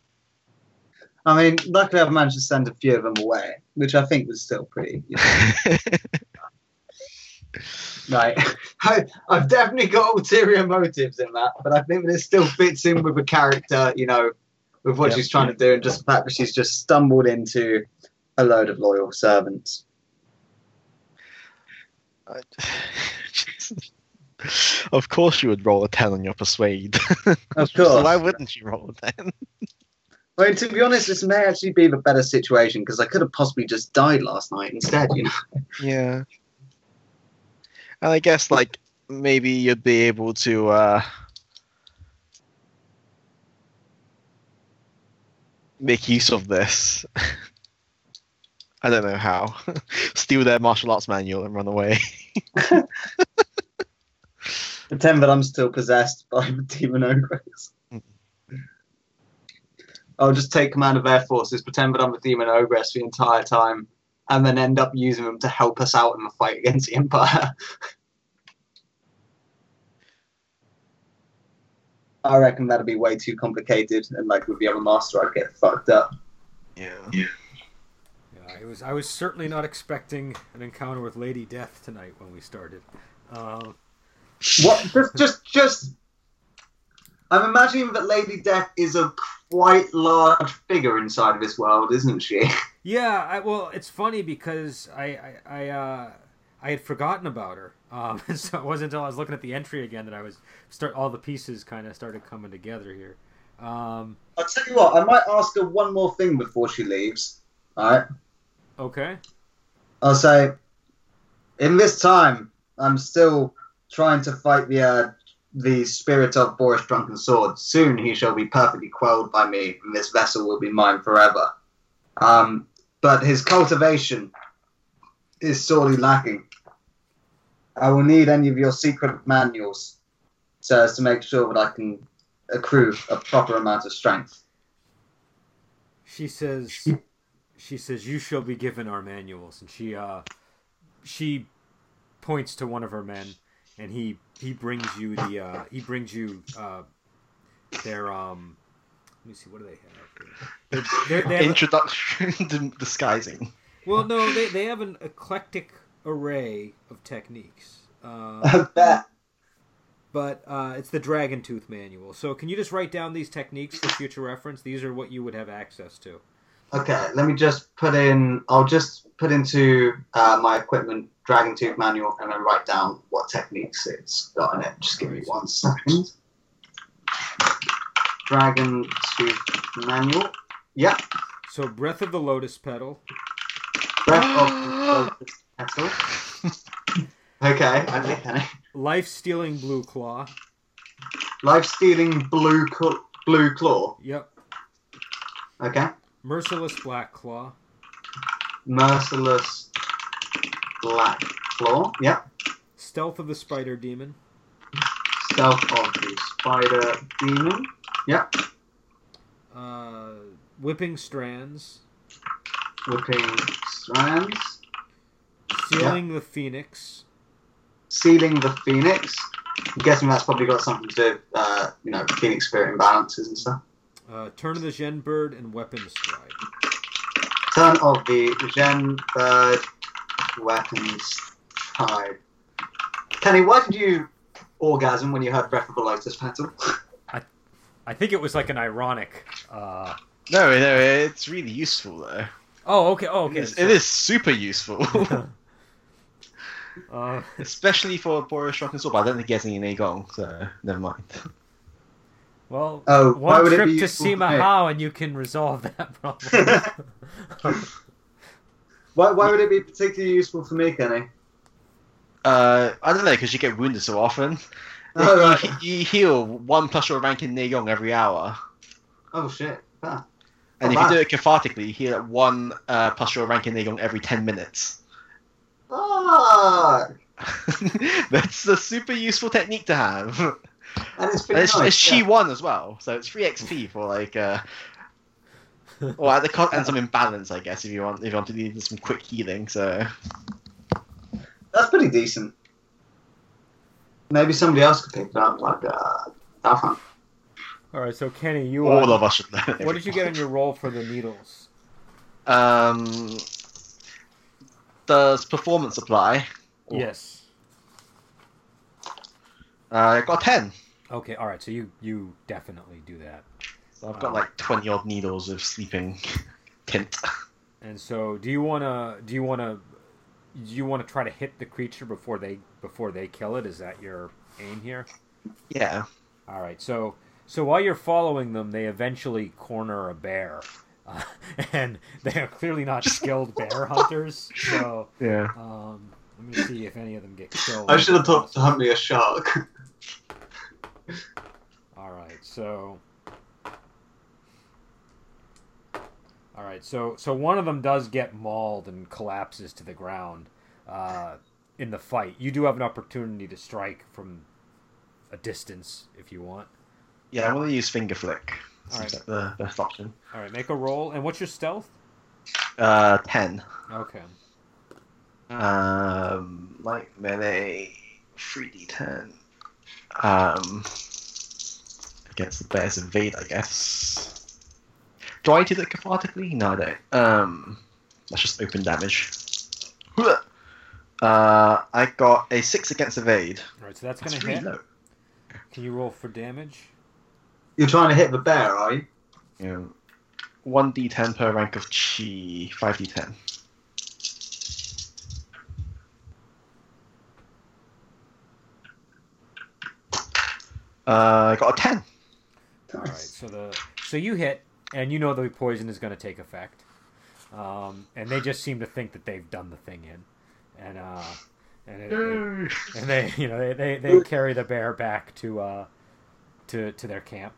I mean, luckily I've managed to send a few of them away, which I think was still pretty. You know, like, I, I've definitely got ulterior motives in that, but I think that it still fits in with the character, you know, with what Yeah. she's trying to do, and just the fact that she's just stumbled into a load of loyal servants. of course, you would roll a ten on your persuade. Of So course. why wouldn't you roll a ten? I mean, to be honest, this may actually be the better situation because I could have possibly just died last night instead, you know. Yeah. And I guess like maybe you'd be able to uh make use of this. I don't know how. Steal their martial arts manual and run away. Pretend that I'm still possessed by the demon ogress. I'll just take command of air forces, pretend that I'm the demon ogress the entire time, and then end up using them to help us out in the fight against the Empire. I reckon that'd be way too complicated, and like with the other master, I'd get fucked up. Yeah. Yeah, I was I was certainly not expecting an encounter with Lady Death tonight when we started. Um, What? Just, just, just. I'm imagining that Lady Death is a quite large figure inside of this world, isn't she? yeah, I, well, it's funny because I I I, uh, I had forgotten about her. Um, so it wasn't until I was looking at the entry again that I was start all the pieces kind of started coming together here. Um, I'll tell you what. I might ask her one more thing before she leaves. All right. okay. I'll say, in this time, I'm still trying to fight the uh, the spirit of Boris Drunken Sword. Soon he shall be perfectly quelled by me, and this vessel will be mine forever. Um, but his cultivation is sorely lacking. I will need any of your secret manuals so as to make sure that I can accrue a proper amount of strength. She says, she says, you shall be given our manuals, and she, uh, she points to one of her men, and he he brings you the, uh, he brings you, uh, their, um, let me see, what do they have? Here? They're, they're, they have, Introduction to disguising. well, no, they they have an eclectic array of techniques. Uh, I but uh, it's the Dragon Tooth manual. So can you just write down these techniques for future reference? These are what you would have access to. Okay, let me just put in. I'll just put into uh, my equipment Dragon Tooth manual and then write down what techniques it's got in it. Just give me one second. Dragon Tooth manual. Yeah. So Breath of the Lotus Petal, Breath of the Lotus Petal. Okay. Life stealing blue claw. Life stealing blue cl- blue claw. Yep. Okay. Merciless black claw. Merciless black claw. Yeah. Stealth of the spider demon. Stealth of the spider demon. Yeah. Uh, whipping strands. Whipping strands. Sealing the phoenix. Sealing the phoenix. I'm guessing that's probably got something to do with, uh, you know, phoenix spirit imbalances and stuff. Uh, turn of the Gen bird and weapon stride. Turn of the Gen Bird weapons tried. Kenny, why did you orgasm when you heard Breath of the Lotus Petal? I think it was like an ironic. Uh... No, no, it's really useful though. Oh, okay. Oh, okay. It is, it is super useful. uh, Especially for Boris Shock and Sword, but I don't think he has any Nagong, so never mind. well, Oh, why one would it trip to useful for me? Simahao and you can resolve that problem. Why, why would it be particularly useful for me, Kenny? Uh, I don't know, because you get wounded so often. Oh, you, right. you heal one plus your rank in Nagong every hour. Oh shit. Ah. And Oh, if wow. you do it cathartically, you heal at one uh, plus your rank in Nagong every 10 minutes. Ah, That's a super useful technique to have. and it's And pretty it's, nice. it's yeah. Chi 1 as well, so it's free XP for like. Uh, or at the cost and some imbalance, I guess, if you want if you want to do some quick healing. So That's pretty decent. Maybe somebody else could pick it up, like uh, Daft All right, so Kenny, you. all Uh, of us should learn. what did you get on your roll for the needles? Um, does performance apply? Cool. Yes. Uh, I got ten. Okay. All right. So you you definitely do that. So I've got like twenty odd needles of sleeping tint. And so, do you wanna do you wanna do you wanna try to hit the creature before they before they kill it? Is that your aim here? Yeah. All right. So so while you're following them, they eventually corner a bear, uh, and they are clearly not skilled bear hunters. So Yeah. um, let me see if any of them get killed. I should have thought to hunt me a shark. All right, so. All right, so so one of them does get mauled and collapses to the ground uh, in the fight. You do have an opportunity to strike from a distance if you want. Yeah, I want to use finger flick. All right. like the best option. All right, make a roll. And what's your stealth? Uh, ten. Okay. Um, like melee, three d ten. Um, against the bear's evade, I guess. Do I do that cathartically? No, I don't. Um, that's just open damage. Uh, I got a six against evade. Right, so that's That's gonna really hit. low. Can you roll for damage? You're trying to hit the bear, are you? You know, one d10 per rank of chi, five d10. Uh, I got a ten. All right, so the so you hit, and you know the poison is going to take effect, um, and they just seem to think that they've done the thing in, and uh, and it, it- and they you know they, they, they carry the bear back to uh to to their camp.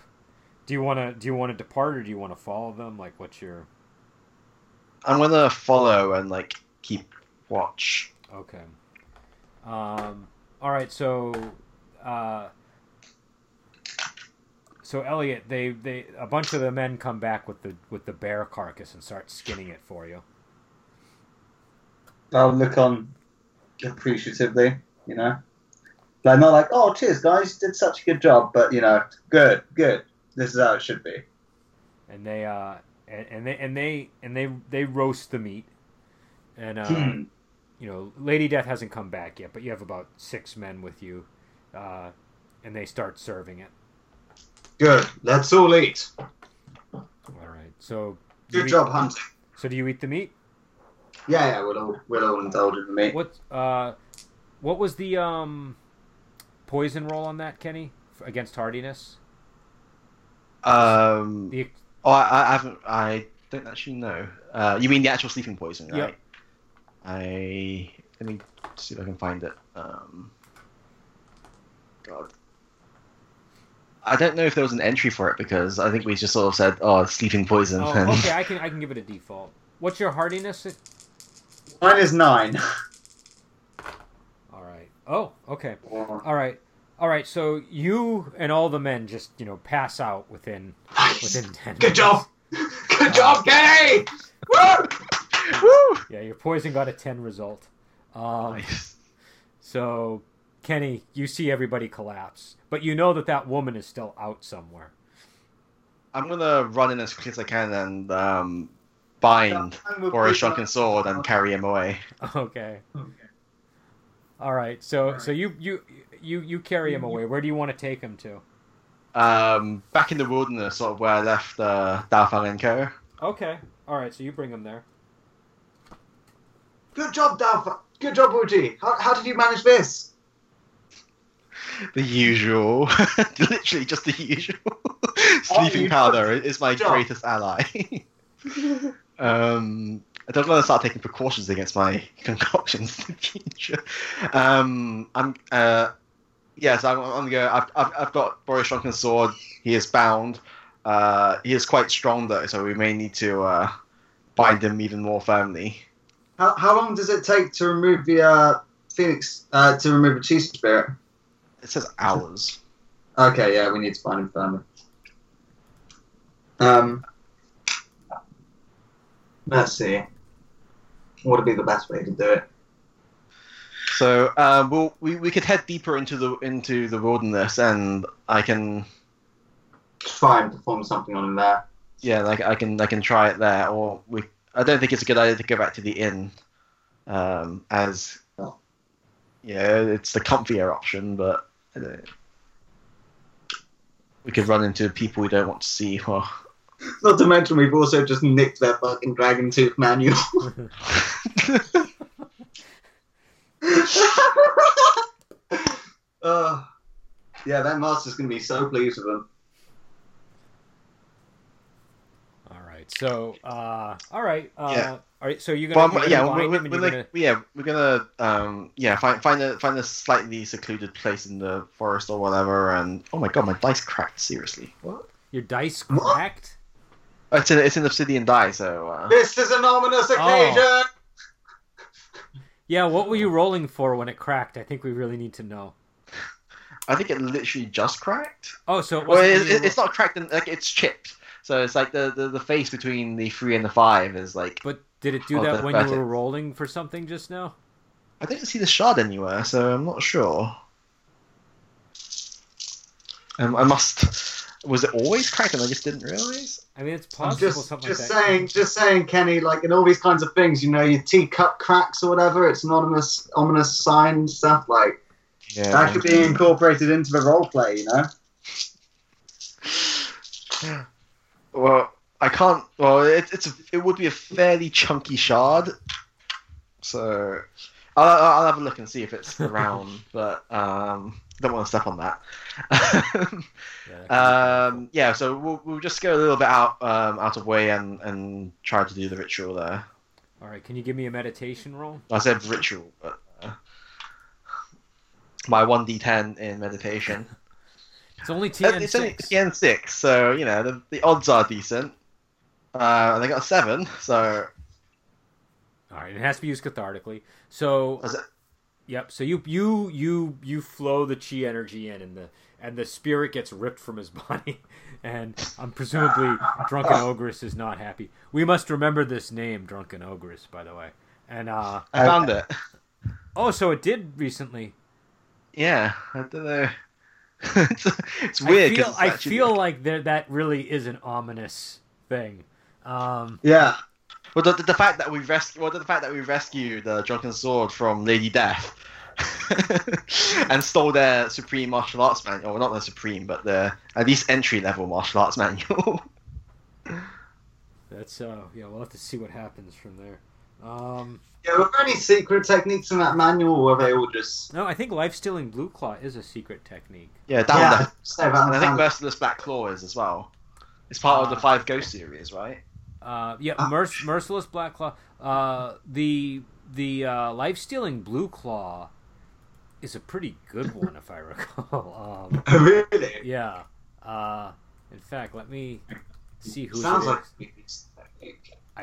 Do you want to do you want to depart or do you want to follow them? Like, what's your I'm gonna follow and like keep watch. okay? Um, all right, so uh, so Elliot, they they a bunch of the men come back with the with the bear carcass and start skinning it for you. I'll look on appreciatively, you know. Like not like, oh, cheers, guys, did such a good job, but you know, good, good. This is how it should be. and they uh and, and they and they and they they roast the meat and uh Hmm. you know lady death hasn't come back yet but you have about six men with you uh and they start serving it Good. Let's all eat. all right so do you Good eat- job hunting. so do you eat the meat Yeah, yeah, we'll all we'll all indulge in the meat. what uh what was the um poison roll on that kenny against hardiness Um, the oh, I, I haven't. I don't actually know. Uh, you mean the actual sleeping poison, right? Yep. I let me see if I can find it. Um, God. I don't know if there was an entry for it because I think we just sort of said, "Oh, sleeping poison." Oh, and- okay. I can I can give it a default. What's your hardiness? Mine is nine. All right. Oh, okay. All right. All right. So you and all the men just you know pass out within Nice. within ten. Good minutes. job. Good job, Kenny. Woo! Woo! Yeah, your poison got a ten result. Um, Nice. So, Kenny, you see everybody collapse, but you know that that woman is still out somewhere. I'm gonna run in as quick as I can and um, bind a Drunken Sword and carry him away. Okay. Okay. All right. So, All right. so you you you you carry him away. Where do you want to take him to? Um, back in the wilderness, sort of where I left uh, Dao Fang and Co. Okay. All right. So you bring him there. Good job, Dalfa. Good job, Uji. How, how did you manage this? The usual, literally just the usual. Sleeping powder is my greatest ally. um, I don't want to start taking precautions against my concoctions in the future. Um, I'm, uh, yes, I'm, I'm gonna go. I've, I've, I've got Boris Drunken Sword. He is bound. Uh, he is quite strong though, so we may need to uh, bind him even more firmly. How, how long does it take to remove the uh, Phoenix, uh, to remove the Chi Spirit? It says hours. Okay, yeah, we need to find him firmly. Um, let's see. What would be the best way to do it? So um, we'll, we we could head deeper into the into the wilderness, and I can Try and perform something on him there. yeah, like I can I can try it there, or we. I don't think it's a good idea to go back to the inn, um, as yeah, it's the comfier option, but I don't- we could run into people we don't want to see. Not to mention, we've also just nicked their fucking Dragon Tooth manual. uh, yeah, that master's gonna be so pleased with them. All right. So, uh, all right. Uh, Yeah. All right. So you're gonna, I'm- you're yeah, gonna we're, we're, we're like, gonna. yeah, we're gonna um, yeah find find a find a slightly secluded place in the forest or whatever, and oh my god, my dice cracked. Seriously, What? Your dice What? cracked. Oh, it's an it's an obsidian die, so uh, This is an ominous occasion. Yeah. What were you rolling for when it cracked? I think we really need to know. I think it literally just cracked. Oh, so it Well, wasn't. it, it- it's not cracked, and like it's chipped. So it's like the, the, the face between the three and the five is like But did it do Oh, that when you were rolling for something just now? I didn't see the shard anywhere, so I'm not sure. Um, I must. Was it always cracked and I just didn't realize? I mean, it's I'm possible just, something just like that. saying, just saying, Kenny. Like in all these kinds of things, you know, your teacup cracks or whatever. It's an ominous, ominous sign and stuff. Like Yeah. that could be incorporated into the role play. You know. Well, I can't. Well, it, it's a, it would be a fairly chunky shard, so I'll, I'll have a look and see if it's around. but um, don't want to step on that. Yeah, that could be um, yeah, so we'll, we'll just go a little bit out um, out of way and, and try to do the ritual there. All right, can you give me a meditation roll? I said ritual, but uh, my one d10 in meditation. It's only TN it's only six. TN six, so you know the, the odds are decent. Uh, I got a seven, so All right, it has to be used cathartically. So, yep. So you you you you flow the chi energy in, and the and the spirit gets ripped from his body, and um, presumably drunken ogress is not happy. We must remember this name, drunken ogress, by the way. And uh I found it. oh, so it did recently. Yeah, I don't know. it's, it's weird. I 'cause feel I feel like there that really is an ominous thing. Um, Yeah. Well, the, the fact that we rescued, well, the fact that we rescued the drunken sword from Lady Death, and stole their supreme martial arts manual, well, not their supreme, but their at least entry level martial arts manual. that's uh yeah. We'll have to see what happens from there. Um, Yeah. Were there any secret techniques in that manual, or were they all just? no, I think life stealing blue claw is a secret technique. yeah, that yeah. one. Say And I think one. Merciless Black Claw is as well. It's part of the Uh, Five Ghost series, right? Uh, yeah, Ah. Merc- merciless black claw. Uh, the the uh, life stealing blue claw is a pretty good one, if I recall. Um, really? yeah. Uh, in fact, let me see who Sounds it like is.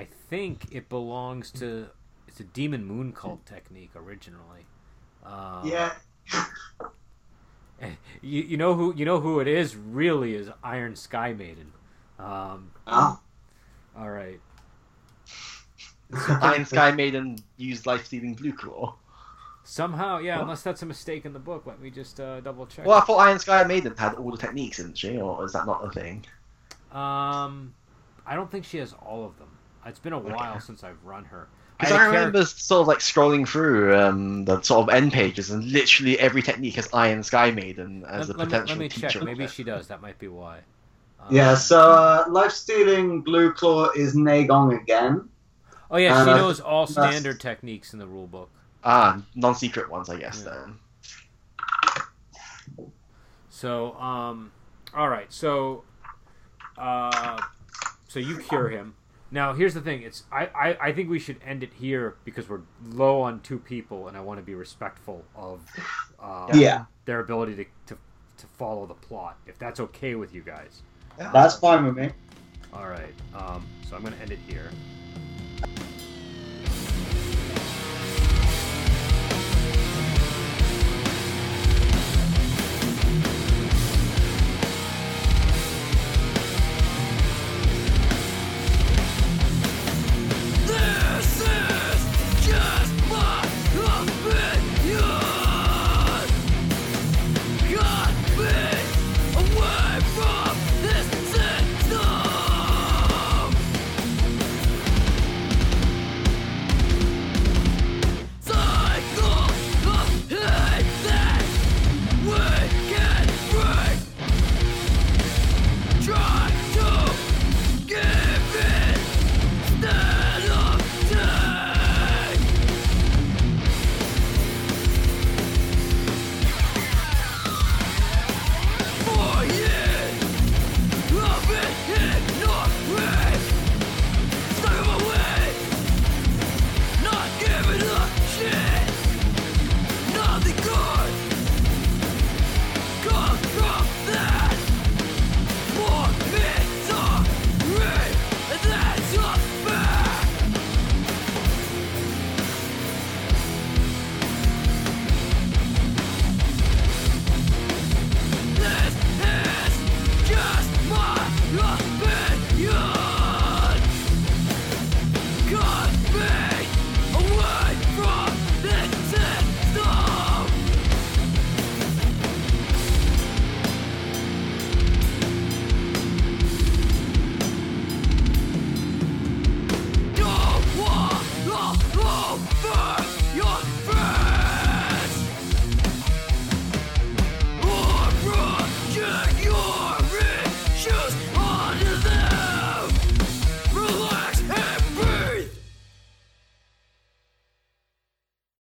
Phoenix technique. I think it belongs to. It's a demon moon cult technique originally. Um, Yeah. You, you know who you know who it is really is Iron Sky Maiden. Um, Oh. all right. Iron Sky Maiden used life stealing blue claw. Somehow, yeah. Unless that's a mistake in the book, let me just uh, double check. Well, I thought Iron Sky Maiden had all the techniques, didn't she? Or is that not a thing? Um, I don't think she has all of them. It's been a while since I've run her. Because I I, a char- remember sort of like scrolling through um, the sort of end pages, and literally every technique has Iron Sky Maiden as Let, a let me, potential let me teacher. check. Maybe she does. That might be why. Um, Yeah, so uh, life stealing blue claw is Nagong again. Oh yeah, she uh, knows all that's- standard techniques in the rule book. Ah, non-secret ones, I guess. Yeah. Then. So, um, all right. So, uh, so you cure him. Now, here's the thing. It's I, I, I think we should end it here because we're low on two people, and I want to be respectful of uh, Yeah, their ability to, to to follow the plot. If that's okay with you guys. that's fine with me. All right. Um, so I'm going to end it here.